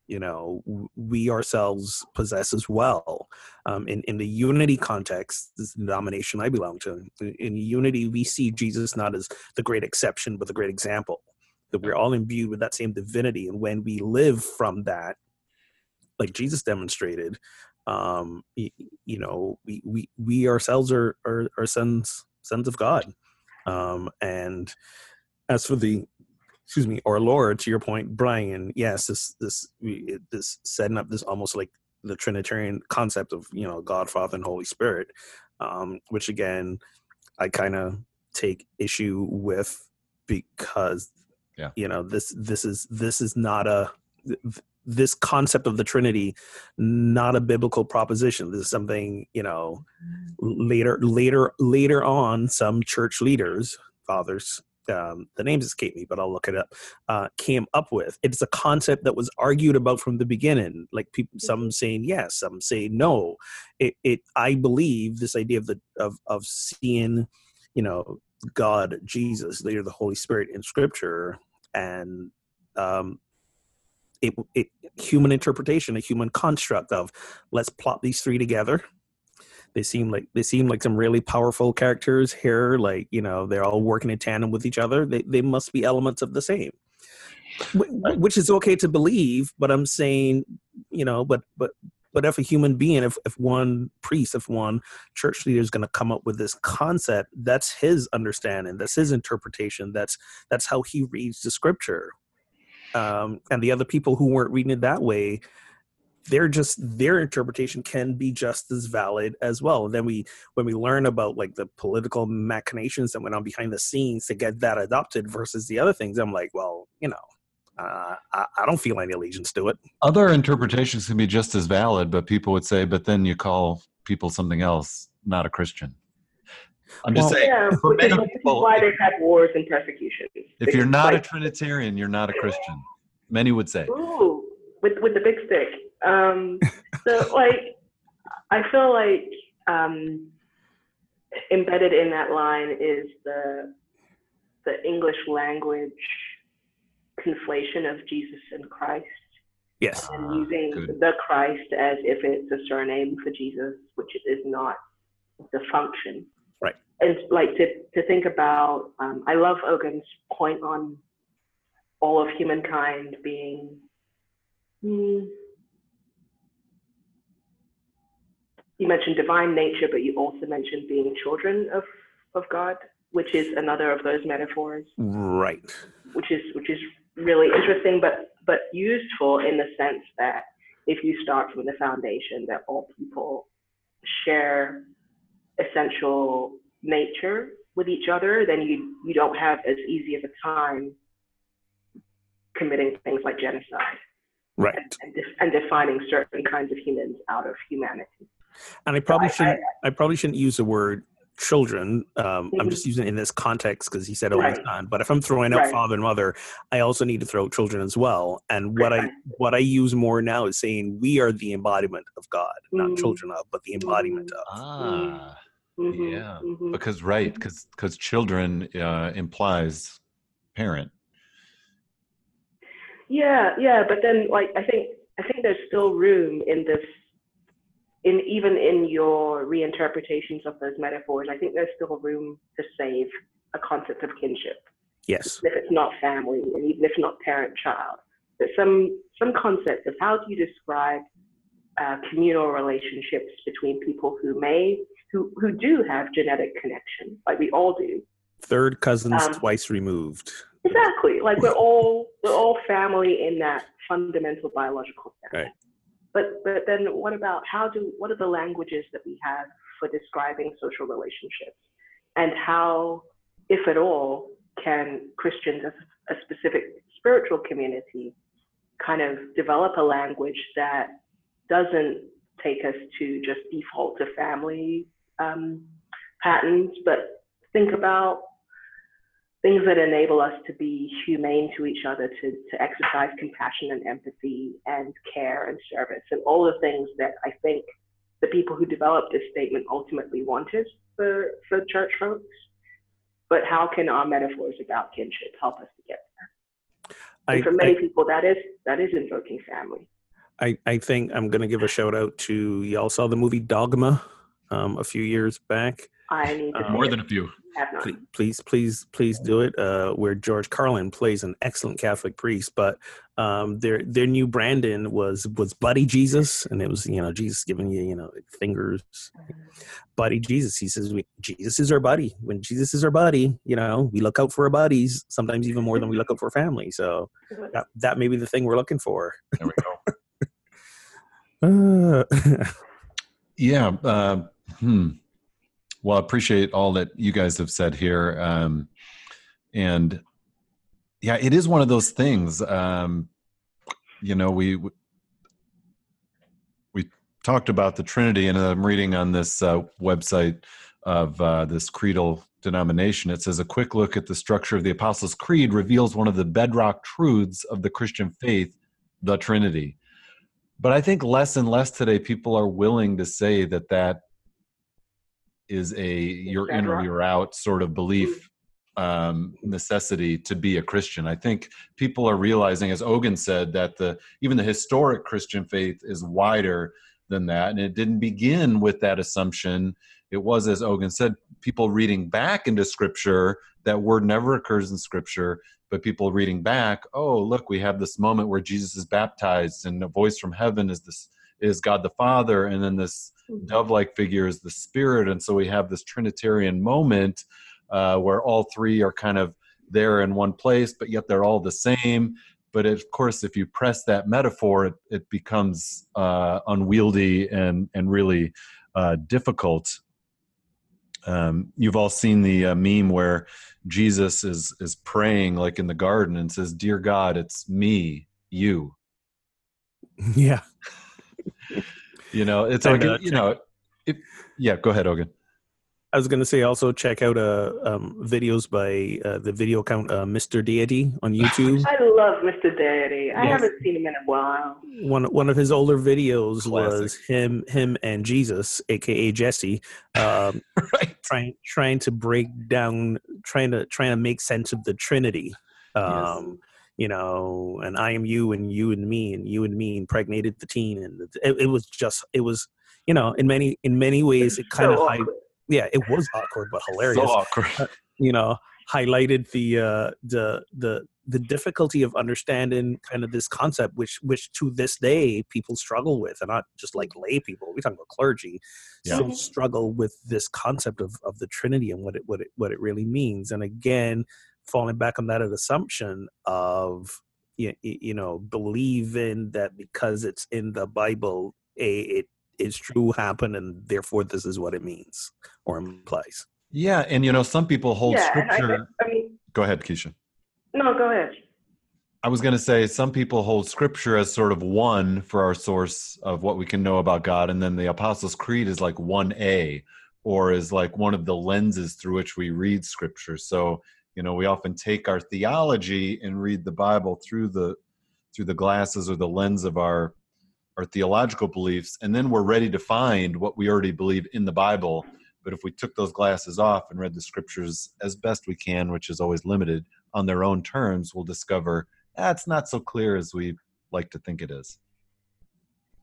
You know, we ourselves possess as well. Um, in in the unity context, this denomination I belong to. In unity, we see Jesus not as the great exception, but the great example. That we're all imbued with that same divinity, and when we live from that, like Jesus demonstrated, um y- you know we we, we ourselves are, are are sons sons of god um and as for the excuse me or lord to your point bryan yes this this this setting up this almost like the trinitarian concept of you know god father and holy spirit um which again i kind of take issue with because Yeah. you know this this is this is not a this concept of the trinity not a biblical proposition this is something you know later later later on some church leaders fathers um, the names escape me but i'll look it up uh, came up with. It's a concept that was argued about from the beginning like people some saying yes some say no. It, it i believe this idea of the of of seeing you know god jesus later the holy spirit in scripture and um it, it human interpretation a human construct of let's plot these three together they seem like they seem like some really powerful characters here like you know they're all working in tandem with each other they, they must be elements of the same. Wh- wh- which is okay to believe but i'm saying you know but but but if a human being if, if one priest if one church leader is going to come up with this concept that's his understanding that's his interpretation that's that's how he reads the scripture. Um, and the other people who weren't reading it that way they're just their interpretation can be just as valid as well and then we when we learn about like the political machinations that went on behind the scenes to get that adopted versus the other things i'm like well you know uh, I, I don't feel any allegiance to it Other interpretations can be just as valid, but people would say, but then you call people something else, not a Christian. I'm just Well- saying, Yeah, for many people, why they've had wars and persecutions. if you're not a Trinitarian, you're not a Christian. Many would say. Ooh, with with the big stick. Um, so like, I feel like um, embedded in that line is the the English language conflation of Jesus and Christ, yes and using good. the Christ as if it's a surname for Jesus, which it is not the function. Right. And like to to think about, um, I love Ogun's point on all of humankind being. Hmm, you mentioned divine nature, but you also mentioned being children of of God, which is another of those metaphors. Right. Which is which is really interesting, but but useful in the sense that if you start from the foundation that all people share essential nature with each other, then you you don't have as easy of a time committing things like genocide. Right. And, and, def- and defining certain kinds of humans out of humanity. And i probably I- shouldn't I probably shouldn't use the word children. Um, I'm Mhm. just using it in this context because he said only Right. son. But if I'm throwing out Right. father and mother, I also need to throw children as well. And what I what I use more now is saying we are the embodiment of God, not Mm. children of, but the embodiment of. Ah, Mhm, Yeah, mhm. because right, because because children uh, implies parent. Yeah, yeah, but then like I think I think there's still room in this in even in your reinterpretations of those metaphors, I think there's still room to save a concept of kinship. Yes. If it's not family and even if not parent child. but some some concept of how do you describe uh, communal relationships between people who may who who do have genetic connection, like we all do. Third cousins Um, twice removed. Exactly, like we're all we're all family in that fundamental biological sense. Right. But but then what about how do what are the languages that we have for describing social relationships, and how, if at all, can Christians as a specific spiritual community kind of develop a language that doesn't take us to just default to family um, patterns, but think about things that enable us to be humane to each other, to, to exercise compassion and empathy and care and service, and all the things that I think the people who developed this statement ultimately wanted for, for church folks. But how can our metaphors about kinship help us to get there? I, And for many people, that is that is invoking family. I, I think I'm going to give a shout out to y'all saw the movie Dogma um, a few years back. I need to Uh, More than a few. Have not. Please, please, please, please do it. Uh, where George Carlin plays an excellent Catholic priest, but um, their their new Brandon was was Buddy Jesus, and it was you know Jesus giving you you know fingers, Buddy Jesus. He says we, Jesus is our buddy. When Jesus is our buddy, you know we look out for our buddies sometimes even more than we look out for family. So that that may be the thing we're looking for. There we go. Uh, Yeah. Uh, hmm. Well, I appreciate all that you guys have said here. Um, and yeah, it is one of those things. Um, you know, we we talked about the Trinity, and I'm reading on this uh, website of uh, this creedal denomination. It says a quick look at the structure of the Apostles' Creed reveals one of the bedrock truths of the Christian faith, the Trinity. But I think less and less today, people are willing to say that that is a you're in or you're out sort of belief um, necessity to be a Christian. I think people are realizing, as Ogun said, that the even the historic Christian faith is wider than that, and it didn't begin with that assumption. It was, as Ogun said, people reading back into Scripture. That word never occurs in Scripture, but people reading back. Oh, look, we have this moment where Jesus is baptized, and a voice from heaven is this is God the Father, and then this dove-like figure is the Spirit, and so we have this Trinitarian moment uh, where all three are kind of there in one place, but yet they're all the same. But of course, if you press that metaphor, it, it becomes uh, unwieldy and and really uh, difficult. Um, you've all seen the uh, meme where Jesus is is praying like in the garden and says, "Dear God, it's me, you." yeah. You know, it's And, like uh, you know, if, yeah. Go ahead, Ogun. I was going to say also check out uh, um, videos by uh, the video account uh, Mr. Deity on YouTube. I love Mr. Deity. I Yes. haven't seen him in a while. one one of his older videos Classic. was him him and Jesus, aka Jesse, um, right. trying trying to break down, trying to trying to make sense of the Trinity. Um, You know, and I am you, and you and me, and you and me impregnated the teen, and it, it was just it was you know in many in many ways it kind of So hi- awkward. yeah it was awkward but hilarious So awkward. you know highlighted the uh the the the difficulty of understanding kind of this concept which which to this day people struggle with and not just like lay people we're talking about clergy Yeah. still struggle with this concept of of the trinity and what it what it what it really means and again falling back on that assumption of you, you know believing that because it's in the bible a it is true happen and therefore this is what it means or implies Yeah, and you know, some people hold yeah, and I, scripture. I mean, Go ahead, Keisha. no, go ahead. I was going to say some people hold scripture as sort of one for our source of what we can know about God, and then the Apostles' Creed is like 1A or is like one of the lenses through which we read scripture. So, you know, we often take our theology and read the Bible through the through the glasses or the lens of our our theological beliefs, and then we're ready to find what we already believe in the Bible. But if we took those glasses off and read the scriptures as best we can, which is always limited, on their own terms, we'll discover that's not so clear as we like to think it is.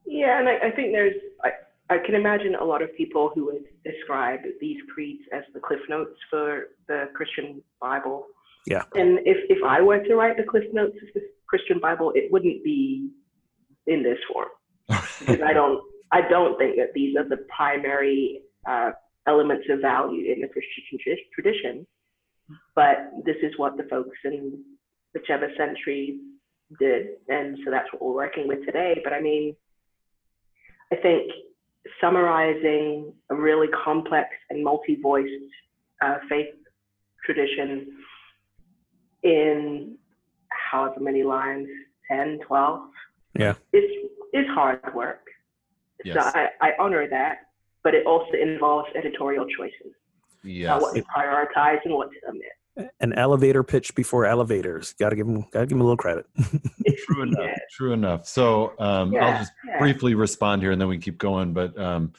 Yeah, and I, I think there's, I, I can imagine a lot of people who would describe these creeds as the cliff notes for the Christian Bible. Yeah. And if, if I were to write the cliff notes of the Christian Bible, it wouldn't be in this form. because I don't I don't think that these are the primary uh, elements of value in the Christian tradition. But this is what the folks in whichever century did, and so that's what we're working with today. But I mean, I think summarizing a really complex and multi-voiced uh, faith tradition in however many lines 10 12 yeah. Is is hard work. Yes. so I, I honor that but it also involves editorial choices. Yes. what to prioritize and what to omit an elevator pitch before elevators got to give them got to give them a little credit true enough yeah. true enough so um, yeah, i'll just yeah. briefly respond here and then we keep going but um,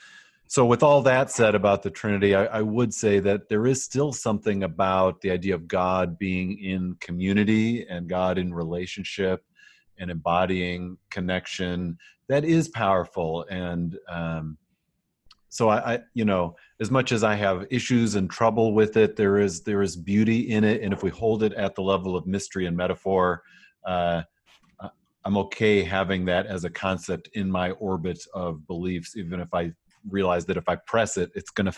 so, with all that said about the Trinity, I, I, would say that there is still something about the idea of God being in community and God in relationship and embodying connection that is powerful. And um, so, I, I, you know, as much as I have issues and trouble with it, there is there is beauty in it, and if we hold it at the level of mystery and metaphor. Uh, I'm okay having that as a concept in my orbit of beliefs, even if I realize that if I press it, it's gonna,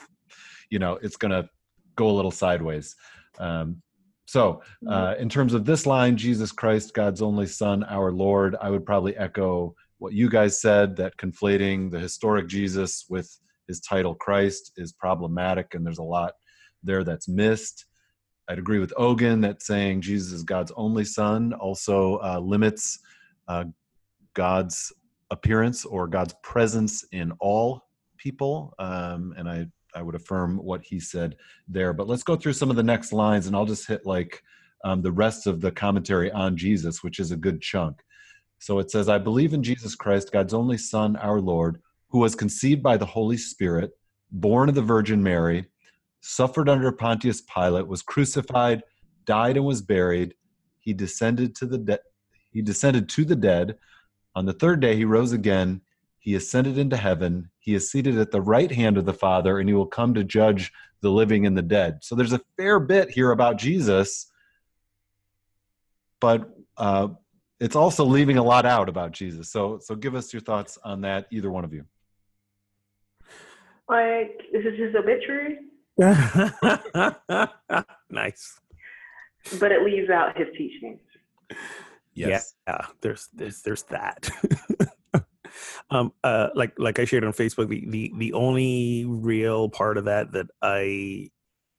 you know, it's gonna go a little sideways. Um, so, mm-hmm. uh, in terms of this line, Jesus Christ, God's only Son, our Lord, I would probably echo what you guys said that conflating the historic Jesus with his title Christ is problematic, and there's a lot there that's missed. I'd agree with Ogun that saying Jesus is God's only Son also uh, limits uh, God's appearance or God's presence in all people, um, and I I would affirm what he said there. But let's go through some of the next lines, and I'll just hit like um, the rest of the commentary on Jesus, which is a good chunk. So it says, "I believe in Jesus Christ, God's only Son, our Lord, who was conceived by the Holy Spirit, born of the Virgin Mary, suffered under Pontius Pilate, was crucified, died, and was buried. He descended to the dead. He descended to the dead. On the third day, he rose again." He ascended into heaven. He is seated at the right hand of the Father, and he will come to judge the living and the dead. So there's a fair bit here about Jesus, but uh, it's also leaving a lot out about Jesus. So, so give us your thoughts on that, either one of you. Like, this is this his obituary? nice. But it leaves out his teachings. Yes. Yeah, there's there's there's that. um, uh, like like I shared on Facebook, the, the the only real part of that that I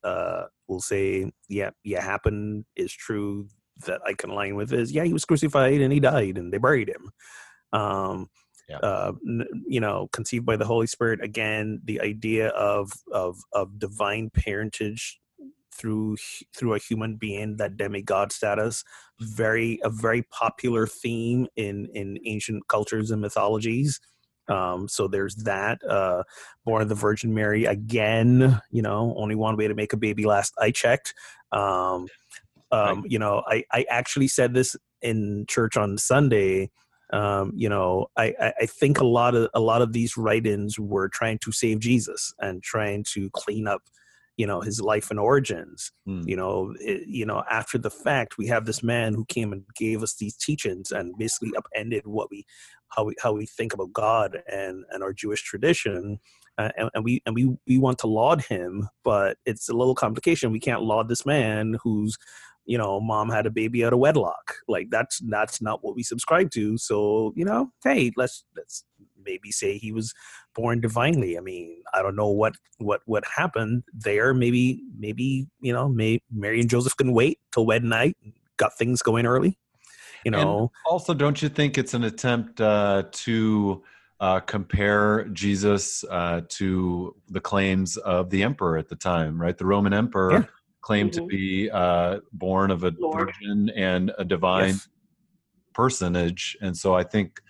uh, will say, yeah, yeah, happened is true that I can align with is, yeah, he was crucified and he died and they buried him. Um, yeah. uh, you know, conceived by the Holy Spirit. Again, the idea of of of divine parentage through through a human being that demigod status very a very popular theme in in ancient cultures and mythologies um so there's that uh born of the virgin mary again you know only one way to make a baby last i checked um um you know i i actually said this in church on sunday um, you know, I, I think a lot of a lot of these write-ins were trying to save Jesus and trying to clean up you know his life and origins mm. you know it, you know after the fact we have this man who came and gave us these teachings and basically upended what we how we how we think about god and and our jewish tradition uh, and, and, we and we we want to laud him but it's a little complication we can't laud this man who's you know mom had a baby out of wedlock like that's that's not what we subscribe to so you know hey let's let's maybe say he was born divinely. I mean, I don't know what what what happened there. Maybe maybe you know, may Mary and Joseph can wait till wedding night, got things going early. You know. And also, don't you think it's an attempt uh, to uh, compare Jesus uh, to the claims of the emperor at the time, right? The Roman emperor yeah. Claimed mm-hmm. to be uh, born of a Lord. virgin and a divine yes. personage, and so I think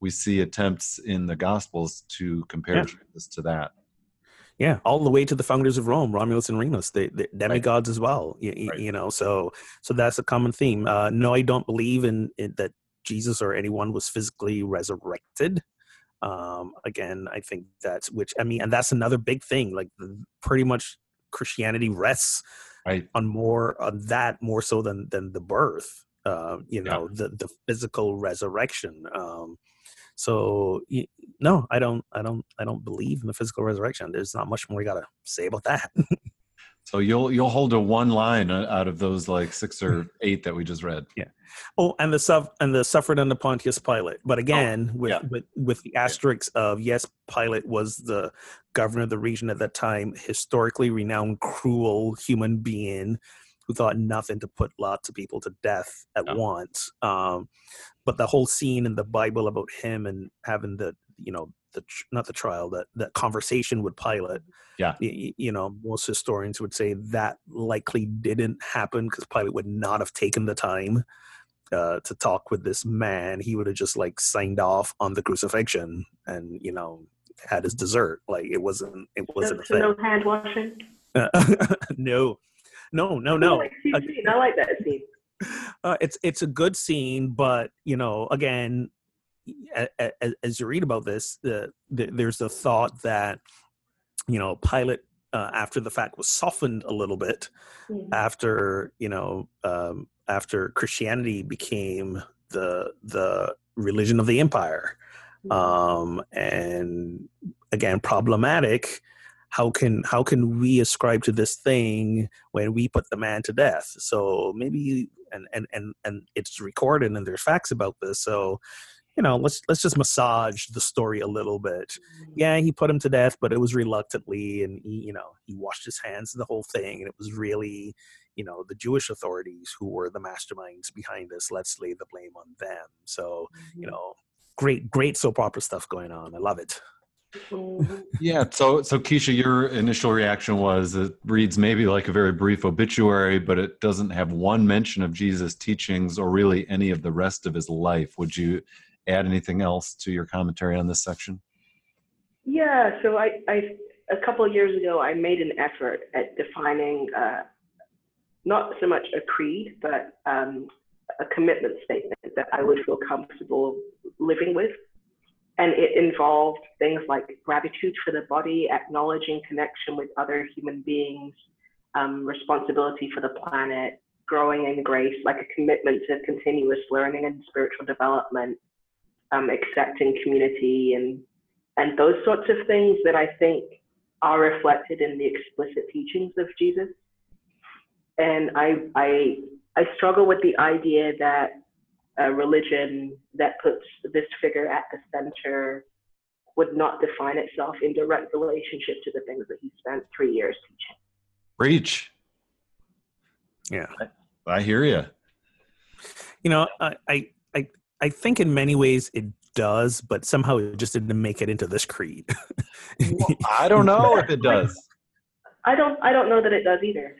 we see attempts in the Gospels to compare yeah. Jesus to that. Yeah, all the way to the founders of Rome, Romulus and Remus, they, they demigods right. as well. You, right. you, know, so so that's a common theme. Uh, no, I don't believe in, in, that Jesus or anyone was physically resurrected. Um, again, I think that's which I mean, and that's another big thing. Like pretty much Christianity rests right. on more on that more so than than the birth. Uh, you know, yeah. the the physical resurrection. Um, So no, I don't, I don't, I don't believe in the physical resurrection. There's not much more we gotta say about that. So you'll you'll hold a one line uh, out of those like six or eight that we just read. Yeah. Oh, and the suf- and the suffered under Pontius Pilate. But again, with, yeah. with with the asterisks of yes, Pilate was the governor of the region at that time, historically renowned, cruel human being who thought nothing to put lots of people to death at once. Um, but the whole scene in the Bible about him and having the you know the not the trial that that conversation with Pilate. Yeah. y- y- You know, most historians would say that likely didn't happen because Pilate would not have taken the time uh, to talk with this man. He would have just like signed off on the crucifixion and you know had his dessert. Like it wasn't. It wasn't a So no hand washing. no, no, no, I no. like, that scene. I like that scene. uh, it's it's a good scene, but you know, again, as you read about this, the, the, there's the thought that you know Pilate, uh, after the fact, was softened a little bit Mhm. after you know um, after Christianity became the the religion of the empire, um, and again problematic. How can how can we ascribe to this thing when we put the man to death? So maybe and and and and it's recorded and there's facts about this. So you know let's let's just massage the story a little bit yeah he put him to death but it was reluctantly and he, you know he washed his hands of the whole thing and it was really you know the jewish authorities who were the masterminds behind this let's lay the blame on them so you know great great soap opera stuff going on i love it Mhm. Yeah. So so Keisha, your initial reaction was it reads maybe like a very brief obituary, but it doesn't have one mention of Jesus' teachings or really any of the rest of his life. Would you add anything else to your commentary on this section? Yeah, so I, I a couple of years ago I made an effort at defining uh, not so much a creed, but um, a commitment statement that I would feel comfortable living with. And it involved things like gratitude for the body, acknowledging connection with other human beings, um, responsibility for the planet, growing in grace, like a commitment to continuous learning and spiritual development, um, accepting community and and those sorts of things that I think are reflected in the explicit teachings of Jesus. And I, I, I struggle with the idea that a religion that puts this figure at the center would not define itself in direct relationship to the things that he spent three years teaching. Preach. yeah I hear you. you know I, I i i think in many ways it does but somehow it just didn't make it into this creed I don't know if it does. I don't, I don't know that it does either.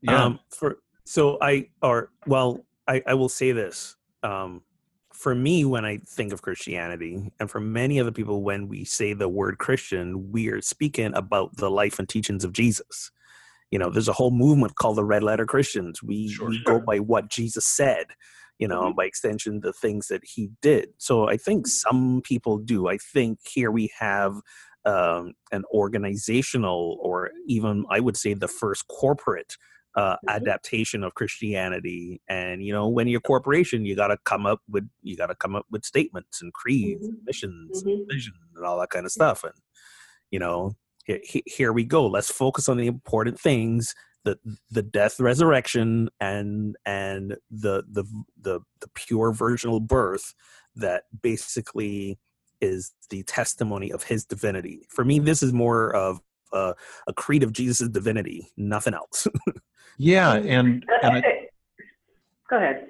Yeah. Um, for so I or well, I, I will say this. Um, for me, when I think of Christianity, and for many other people, when we say the word Christian, we are speaking about the life and teachings of Jesus. You know, there's a whole movement called the Red Letter Christians. We Sure, we sure. go by what Jesus said. You know, Mhm. by extension, the things that he did. So I think some people do. I think here we have um, an organizational, or even I would say the first corporate uh, Mhm. adaptation of Christianity. And you know, when you're a corporation, you got to come up with you got to come up with statements and creeds, and Mhm. missions, Mhm. and vision, and all that kind of stuff. And you know, he- he- here we go. Let's focus on the important things: the the death, resurrection, and and the the the the pure virginal birth that basically is the testimony of his divinity. For me, this is more of a, a creed of Jesus' divinity, nothing else. yeah. And, and I. Go ahead.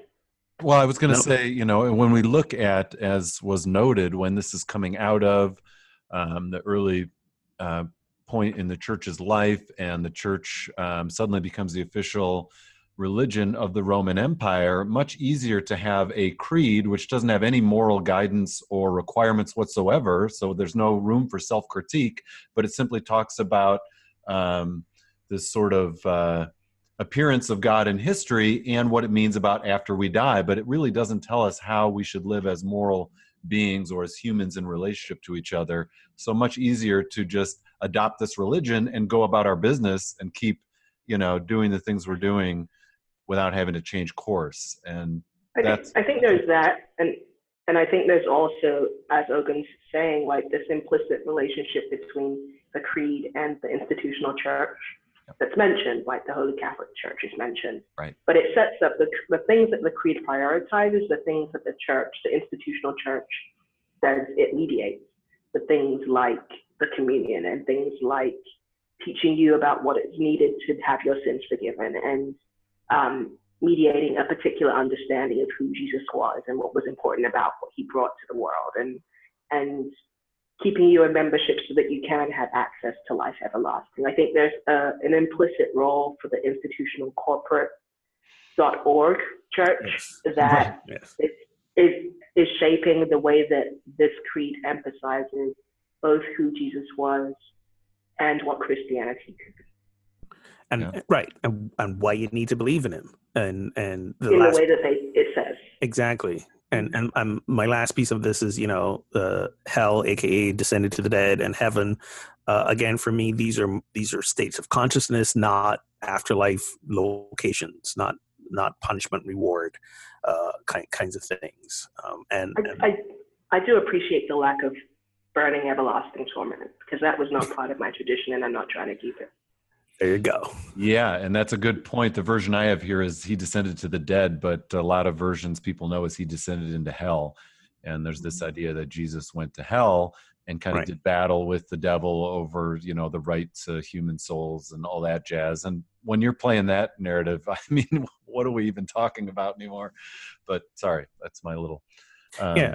Well, I was going to No. say, you know, when we look at, as was noted, when this is coming out of um, the early uh, point in the church's life, and the church um, suddenly becomes the official religion of the Roman Empire, much easier to have a creed which doesn't have any moral guidance or requirements whatsoever. So there's no room for self critique, but it simply talks about um, this sort of. Uh, appearance of God in history and what it means about after we die, but it really doesn't tell us how we should live as moral beings or as humans in relationship to each other. So much easier to just adopt this religion and go about our business and keep, you know, doing the things we're doing without having to change course. And I think, That's- I think there's that, and and I think there's also, as Ogun's saying, like this implicit relationship between the creed and the institutional church that's mentioned, like the Holy Catholic Church is mentioned. Right. But it sets up the, the things that the creed prioritizes, the things that the church, the institutional church, says it mediates. The things like the communion and things like teaching you about what is needed to have your sins forgiven and um, mediating a particular understanding of who Jesus was and what was important about what he brought to the world and and keeping you in membership so that you can have access to life everlasting. I think there's a, an implicit role for the institutional corporate .org church Yes. that Yes. is, is is shaping the way that this creed emphasizes both who Jesus was and what Christianity could be And Yeah. right, and, and why you need to believe in him, and and the in last the way that they it says. exactly. And and um, my last piece of this is you know uh, hell, aka descended to the dead, and heaven. Uh, again, for me, these are these are states of consciousness, not afterlife locations, not not punishment reward uh, kind, kinds of things. Um, and, and I, I, I do appreciate the lack of burning everlasting torment because that was not part of my tradition and I'm not trying to keep it. there you go. Yeah, and that's a good point. The version I have here is he descended to the dead, but a lot of versions people know is he descended into hell. And there's this idea that Jesus went to hell and kind of Right. did battle with the devil over, you know, the right to human souls and all that jazz. And when you're playing that narrative, I mean, what are we even talking about anymore? But sorry, that's my little. Um, Yeah.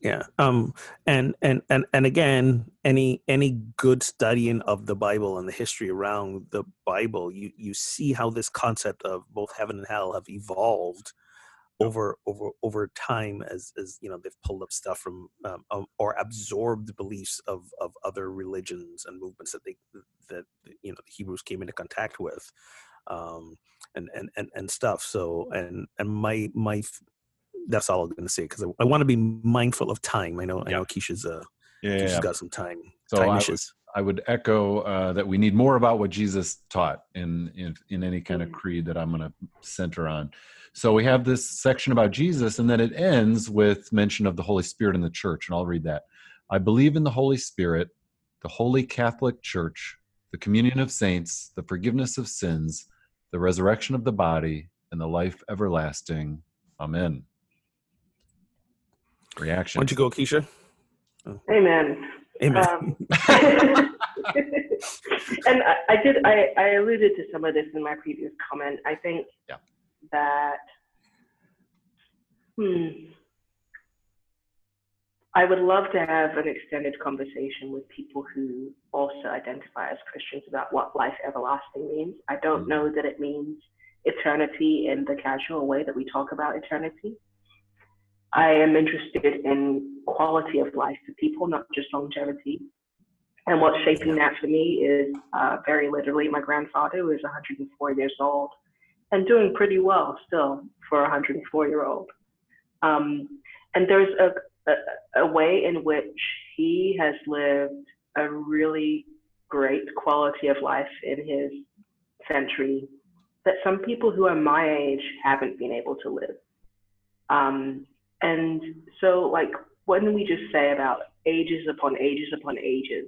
Yeah um and and and and again any any good studying of the bible and the history around the bible you you see how this concept of both heaven and hell have evolved over over over time as as you know they've pulled up stuff from um, um, or absorbed beliefs of of other religions and movements that they that you know the hebrews came into contact with um and and and, and stuff. So and and my my that's all I'm going to say because I, I want to be mindful of time. I know, I Yeah. know Keisha's uh, yeah, Keisha's yeah. got some time, So time I issues. I would echo uh, that we need more about what Jesus taught in in, in any kind of Mhm. creed that I'm going to center on. So we have this section about Jesus, and then it ends with mention of the Holy Spirit in the church, and I'll read that. I believe in the Holy Spirit, the Holy Catholic Church, the communion of saints, the forgiveness of sins, the resurrection of the body, and the life everlasting. Amen. Reaction. Why don't you go, Keisha? Amen. Amen. Um, and I, I did, I, I alluded to some of this in my previous comment. I think Yeah. that, hmm, I would love to have an extended conversation with people who also identify as Christians about what life everlasting means. I don't Mhm. know that it means eternity in the casual way that we talk about eternity. I am interested in quality of life for people, not just longevity. And what's shaping that for me is uh, very literally my grandfather, who is 104 years old and doing pretty well still for a 104 year old. Um, and there's a, a, a way in which he has lived a really great quality of life in his century that some people who are my age haven't been able to live. Um, and so, like, when we just say about ages upon ages upon ages,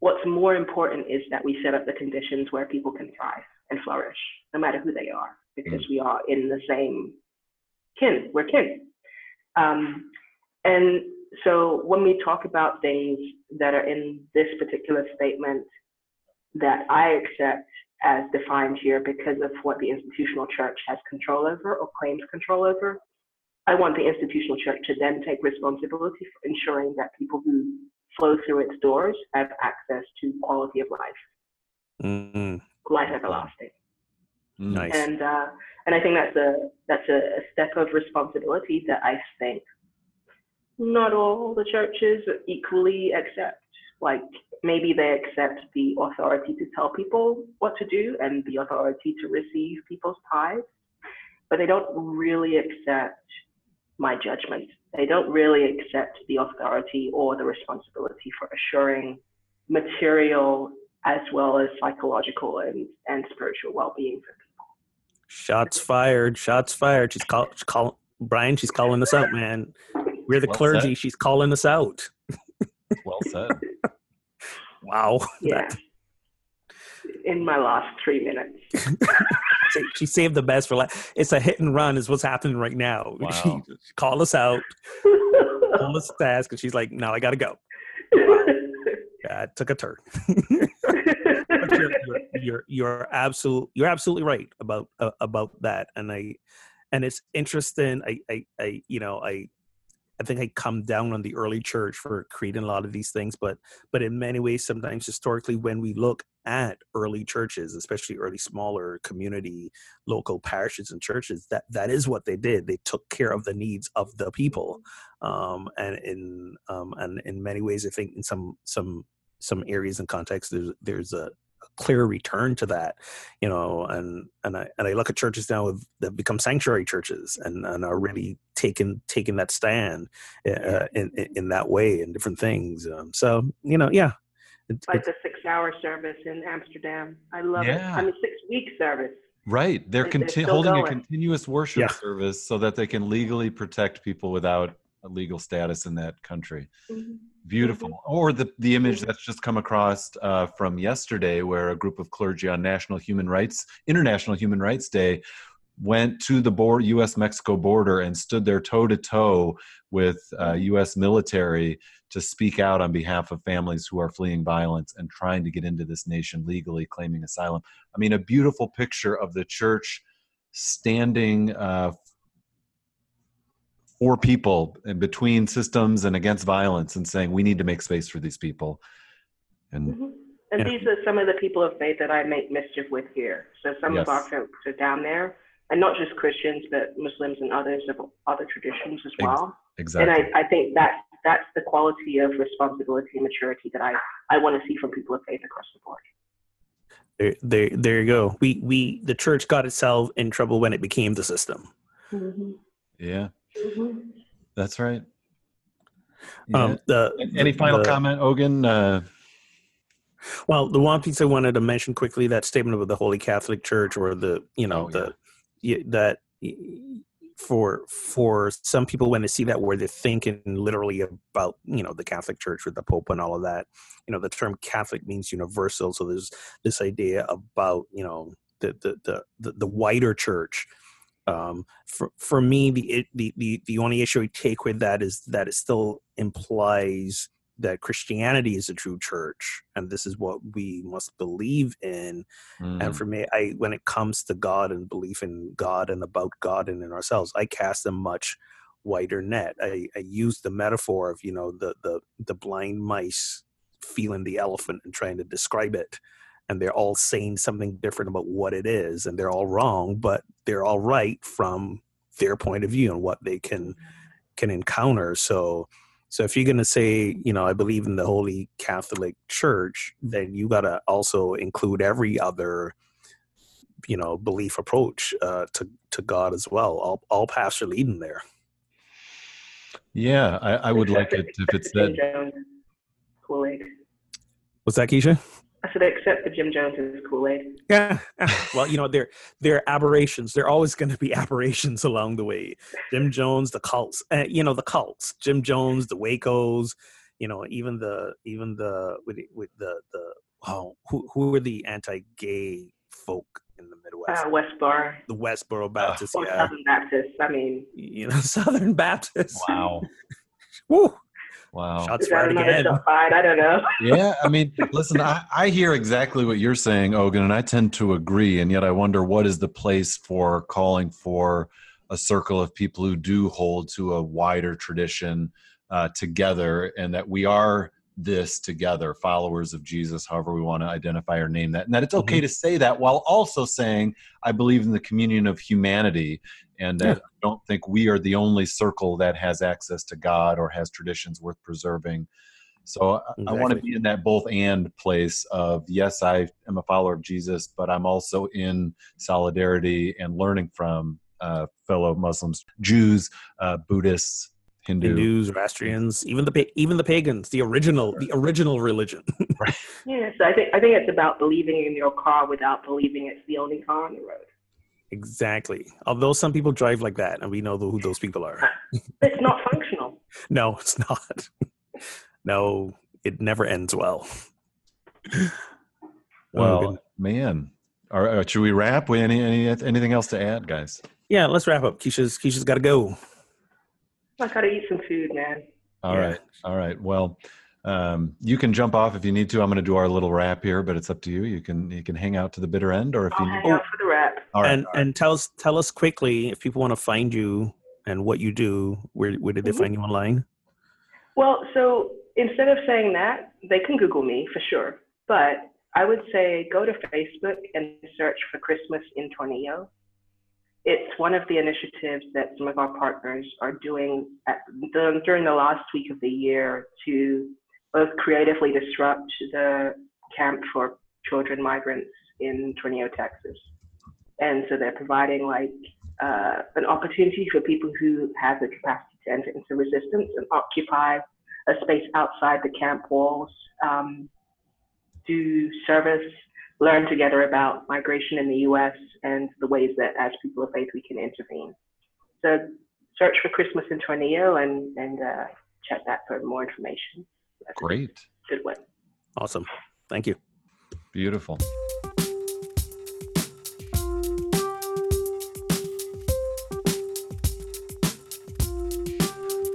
what's more important is that we set up the conditions where people can thrive and flourish, no matter who they are, because we are in the same kin. We're kin. Um, and so when we talk about things that are in this particular statement that I accept as defined here because of what the institutional church has control over or claims control over, I want the institutional church to then take responsibility for ensuring that people who flow through its doors have access to quality of life, Mm, life everlasting. Nice. And uh, and I think that's a that's a, a step of responsibility that I think not all the churches equally accept. Like maybe they accept the authority to tell people what to do and the authority to receive people's tithes, but they don't really accept my judgment. They don't really accept the authority or the responsibility for assuring material as well as psychological and, and spiritual well-being for people. Shots fired. Shots fired. She's call, she's call, Bryan, she's calling us out, man. We're the Well clergy. said. She's calling us out. Well said. Wow. Yeah. In my last three minutes. She- She saved the best for last. It's a hit and run, is what's happening right now. Wow. She, she called us out, called us to task, and she's like, "No, I gotta go." Yeah, it took a turn. You're, you're, you're you're absolute you're absolutely right about uh, about that, and I and it's interesting. I, I I you know I I think I come down on the early church for creating a lot of these things, but but in many ways, sometimes historically, when we look at early churches, especially early smaller community local parishes and churches, that that is what they did. They took care of the needs of the people, um, and in um, and in many ways, I think in some some some areas and contexts, there's there's a clear return to that you know and and i and i look at churches now with, that become sanctuary churches and and are really taking taking that stand uh, in, in in that way and different things um, so you know yeah it, like it- the six hour service in Amsterdam. I love it. Yeah. I mean, six week service. Right. They're They're conti- still holding a continuous worship Yeah. service so that they can legally protect people without a legal status in that country. Beautiful. Or the, the image Mhm. that's just come across uh, from yesterday, where a group of clergy on National Human Rights, International Human Rights Day, went to the board, U.S. Mexico border and stood there toe to toe with uh, U.S. military to speak out on behalf of families who are fleeing violence and trying to get into this nation legally, claiming asylum. I mean, a beautiful picture of the church standing uh, for people and between systems and against violence and saying we need to make space for these people. And Mhm. And Yeah. these are some of the people of faith that I make mischief with here. So some Yes. of our folks are down there, and not just Christians, but Muslims and others of other traditions as Ex- well. exactly. And I, I think that that's the quality of responsibility and maturity that I, I want to see from people of faith across the board. there, there there you go we we the church got itself in trouble when it became the system yeah, Mhm. that's right. Yeah. um the Any the- final the- comment, Ogun? Uh, Well, the one piece I wanted to mention quickly that statement of the Holy Catholic Church, or the you know Oh, the yeah, that for for some people when they see that word, they're thinking literally about you know the Catholic Church with the Pope and all of that. You know, the term Catholic means universal, so there's this idea about you know the the the the, the wider church. Um, for for me, the, it- the the the only issue I take with that is that it still implies that Christianity is a true church, and this is what we must believe in. mm, And for me, I when it comes to God and belief in God and about God and in ourselves, I cast a much wider net. I, I use the metaphor of you know the the the blind mice feeling the elephant and trying to describe it, and they're all saying something different about what it is, and they're all wrong, but they're all right from their point of view and what they can can encounter. So so if you're going to say, you know, I believe in the Holy Catholic Church, then you got to also include every other, you know, belief approach uh, to to God as well. All all paths are leading there. yeah, I, I would like it if it's that Jim Kool Aid. What's that, Keisha? I said, except for Jim Jones's Kool Aid. Yeah. well, you know, they're they're aberrations. They're always going to be aberrations along the way. Jim Jones, the cults, uh, you know, the cults. Jim Jones, the Wacos, you know, even the even the with the, with the the oh, who who are the anti-gay folk in the Midwest? Uh, Westboro the Westboro Baptist. or yeah. Southern Baptist. I mean, You know, Southern Baptist. wow, Woo! Wow. Shots is fired again. fired? I don't know. yeah, I mean, listen, I, I hear exactly what you're saying, Ogun, and I tend to agree. And yet I wonder what is the place for calling for a circle of people who do hold to a wider tradition uh, together and that we are this together, followers of Jesus, however we want to identify or name that. And that it's okay to say that while also saying, I believe in the communion of humanity and that I don't think we are the only circle that has access to God or has traditions worth preserving. So I- I want to be in that both and place of yes, I am a follower of Jesus, but I'm also in solidarity and learning from uh, fellow Muslims, Jews, uh, Buddhists, Hindu. Hindus, Zoroastrians, even the even the pagans, the original the original religion. Yeah, so I think I think it's about believing in your car without believing it's the only car on the road. Exactly. Although some people drive like that, and we know who those people are. It's not functional. No, it's not. no, it never ends well. Well, man, all right, should we wrap? We any any anything else to add, guys? yeah, let's wrap up. Keisha's Keisha's got to go. I gotta eat some food, man. All Yeah. right, all right. Well, um, you can jump off if you need to. I'm going to do our little wrap here, but it's up to you. You can you can hang out to the bitter end, or if you I'll need. hang out for the wrap. All right, and and tell us tell us quickly if people want to find you and what you do. Where where did they Mhm. find you online? Well, so instead of saying that, they can Google me for sure. But I would say go to Facebook and search for Christmas in Tornillo. It's one of the initiatives that some of our partners are doing at the, during the last week of the year to both creatively disrupt the camp for children migrants in Tornillo, Texas. And so they're providing like uh, an opportunity for people who have the capacity to enter into resistance and occupy a space outside the camp walls, um, do service, learn together about migration in the US and the ways that as people of faith we can intervene. So search for Christmas in Tornillo and, and uh, check that for more information. That's a great, good one. Awesome. Thank you. beautiful.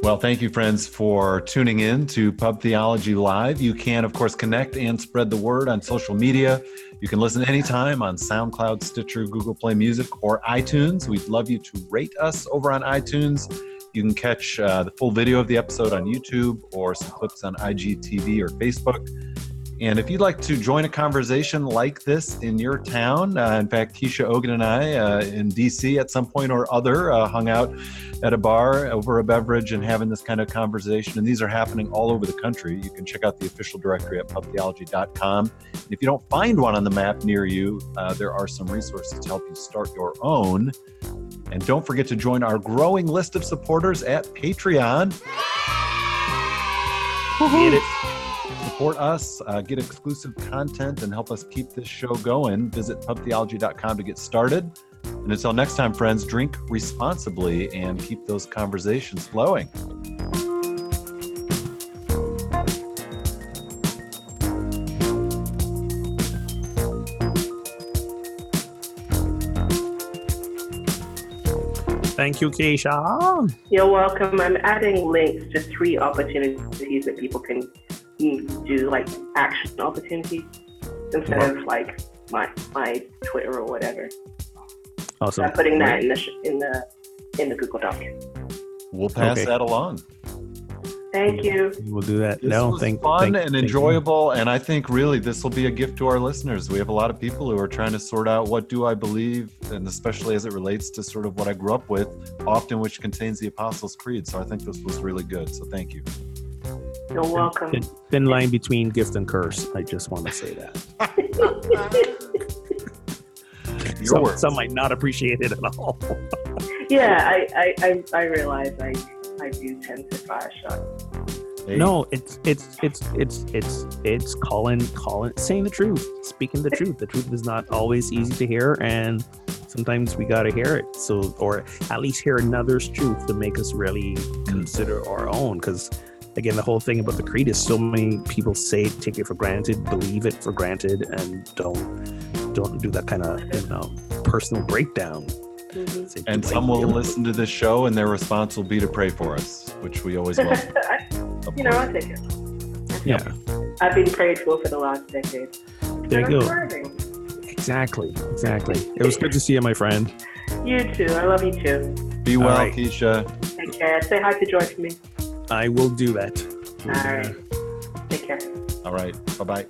Well, thank you, friends, for tuning in to Pub Theology Live. You can, of course, connect and spread the word on social media. You can listen anytime on SoundCloud, Stitcher, Google Play Music, or iTunes. We'd love you to rate us over on iTunes. You can catch uh, the full video of the episode on YouTube or some clips on IGTV or Facebook. And if you'd like to join a conversation like this in your town, uh, in fact, Keisha Ogun and I uh, in DC at some point or other uh, hung out at a bar over a beverage and having this kind of conversation. And these are happening all over the country. You can check out the official directory at pubtheology.com. And if you don't find one on the map near you, uh, there are some resources to help you start your own. And don't forget to join our growing list of supporters at Patreon. Get it. Support us, uh, get exclusive content, and help us keep this show going. Visit pubtheology.com to get started. And until next time, friends, drink responsibly and keep those conversations flowing. Thank you, Keisha. You're welcome. I'm adding links to three opportunities that people can do, like action opportunities, instead of like my my Twitter or whatever. Awesome. I'm putting that in the in the in the Google Doc. We'll pass Okay. that along. Thank you. We'll do that. This no, was thank fun thank- and thank you. enjoyable, and I think really this will be a gift to our listeners. We have a lot of people who are trying to sort out what do I believe, and especially as it relates to sort of what I grew up with, often which contains the Apostles' Creed. So I think this was really good. So thank you. You're welcome. Thin, thin line between gift and curse. I just want to say that. Your some, some might not appreciate it at all. yeah, I, I, I, I realize I, I do tend to fire shot. Hey, No, it's it's it's it's it's it's calling calling saying the truth, speaking the truth. The truth is not always easy to hear, and sometimes we gotta hear it. So, or at least hear another's truth to make us really consider our own. Because again, the whole thing about the creed is so many people say take it for granted, believe it for granted, and don't don't do that kind of you know personal breakdown. Mhm. And "Do some will listen to this show, and their response will be to pray for us, which we always love. You know, course. I take it. Yeah, I've been prayed for for the last decade. there you go. thriving. Exactly, exactly. It was good to see you, my friend. You too. I love you too. Be well, right. Keisha. Take care. Say hi to Joy for me. I will do that. All right. Take care. All right. Bye bye.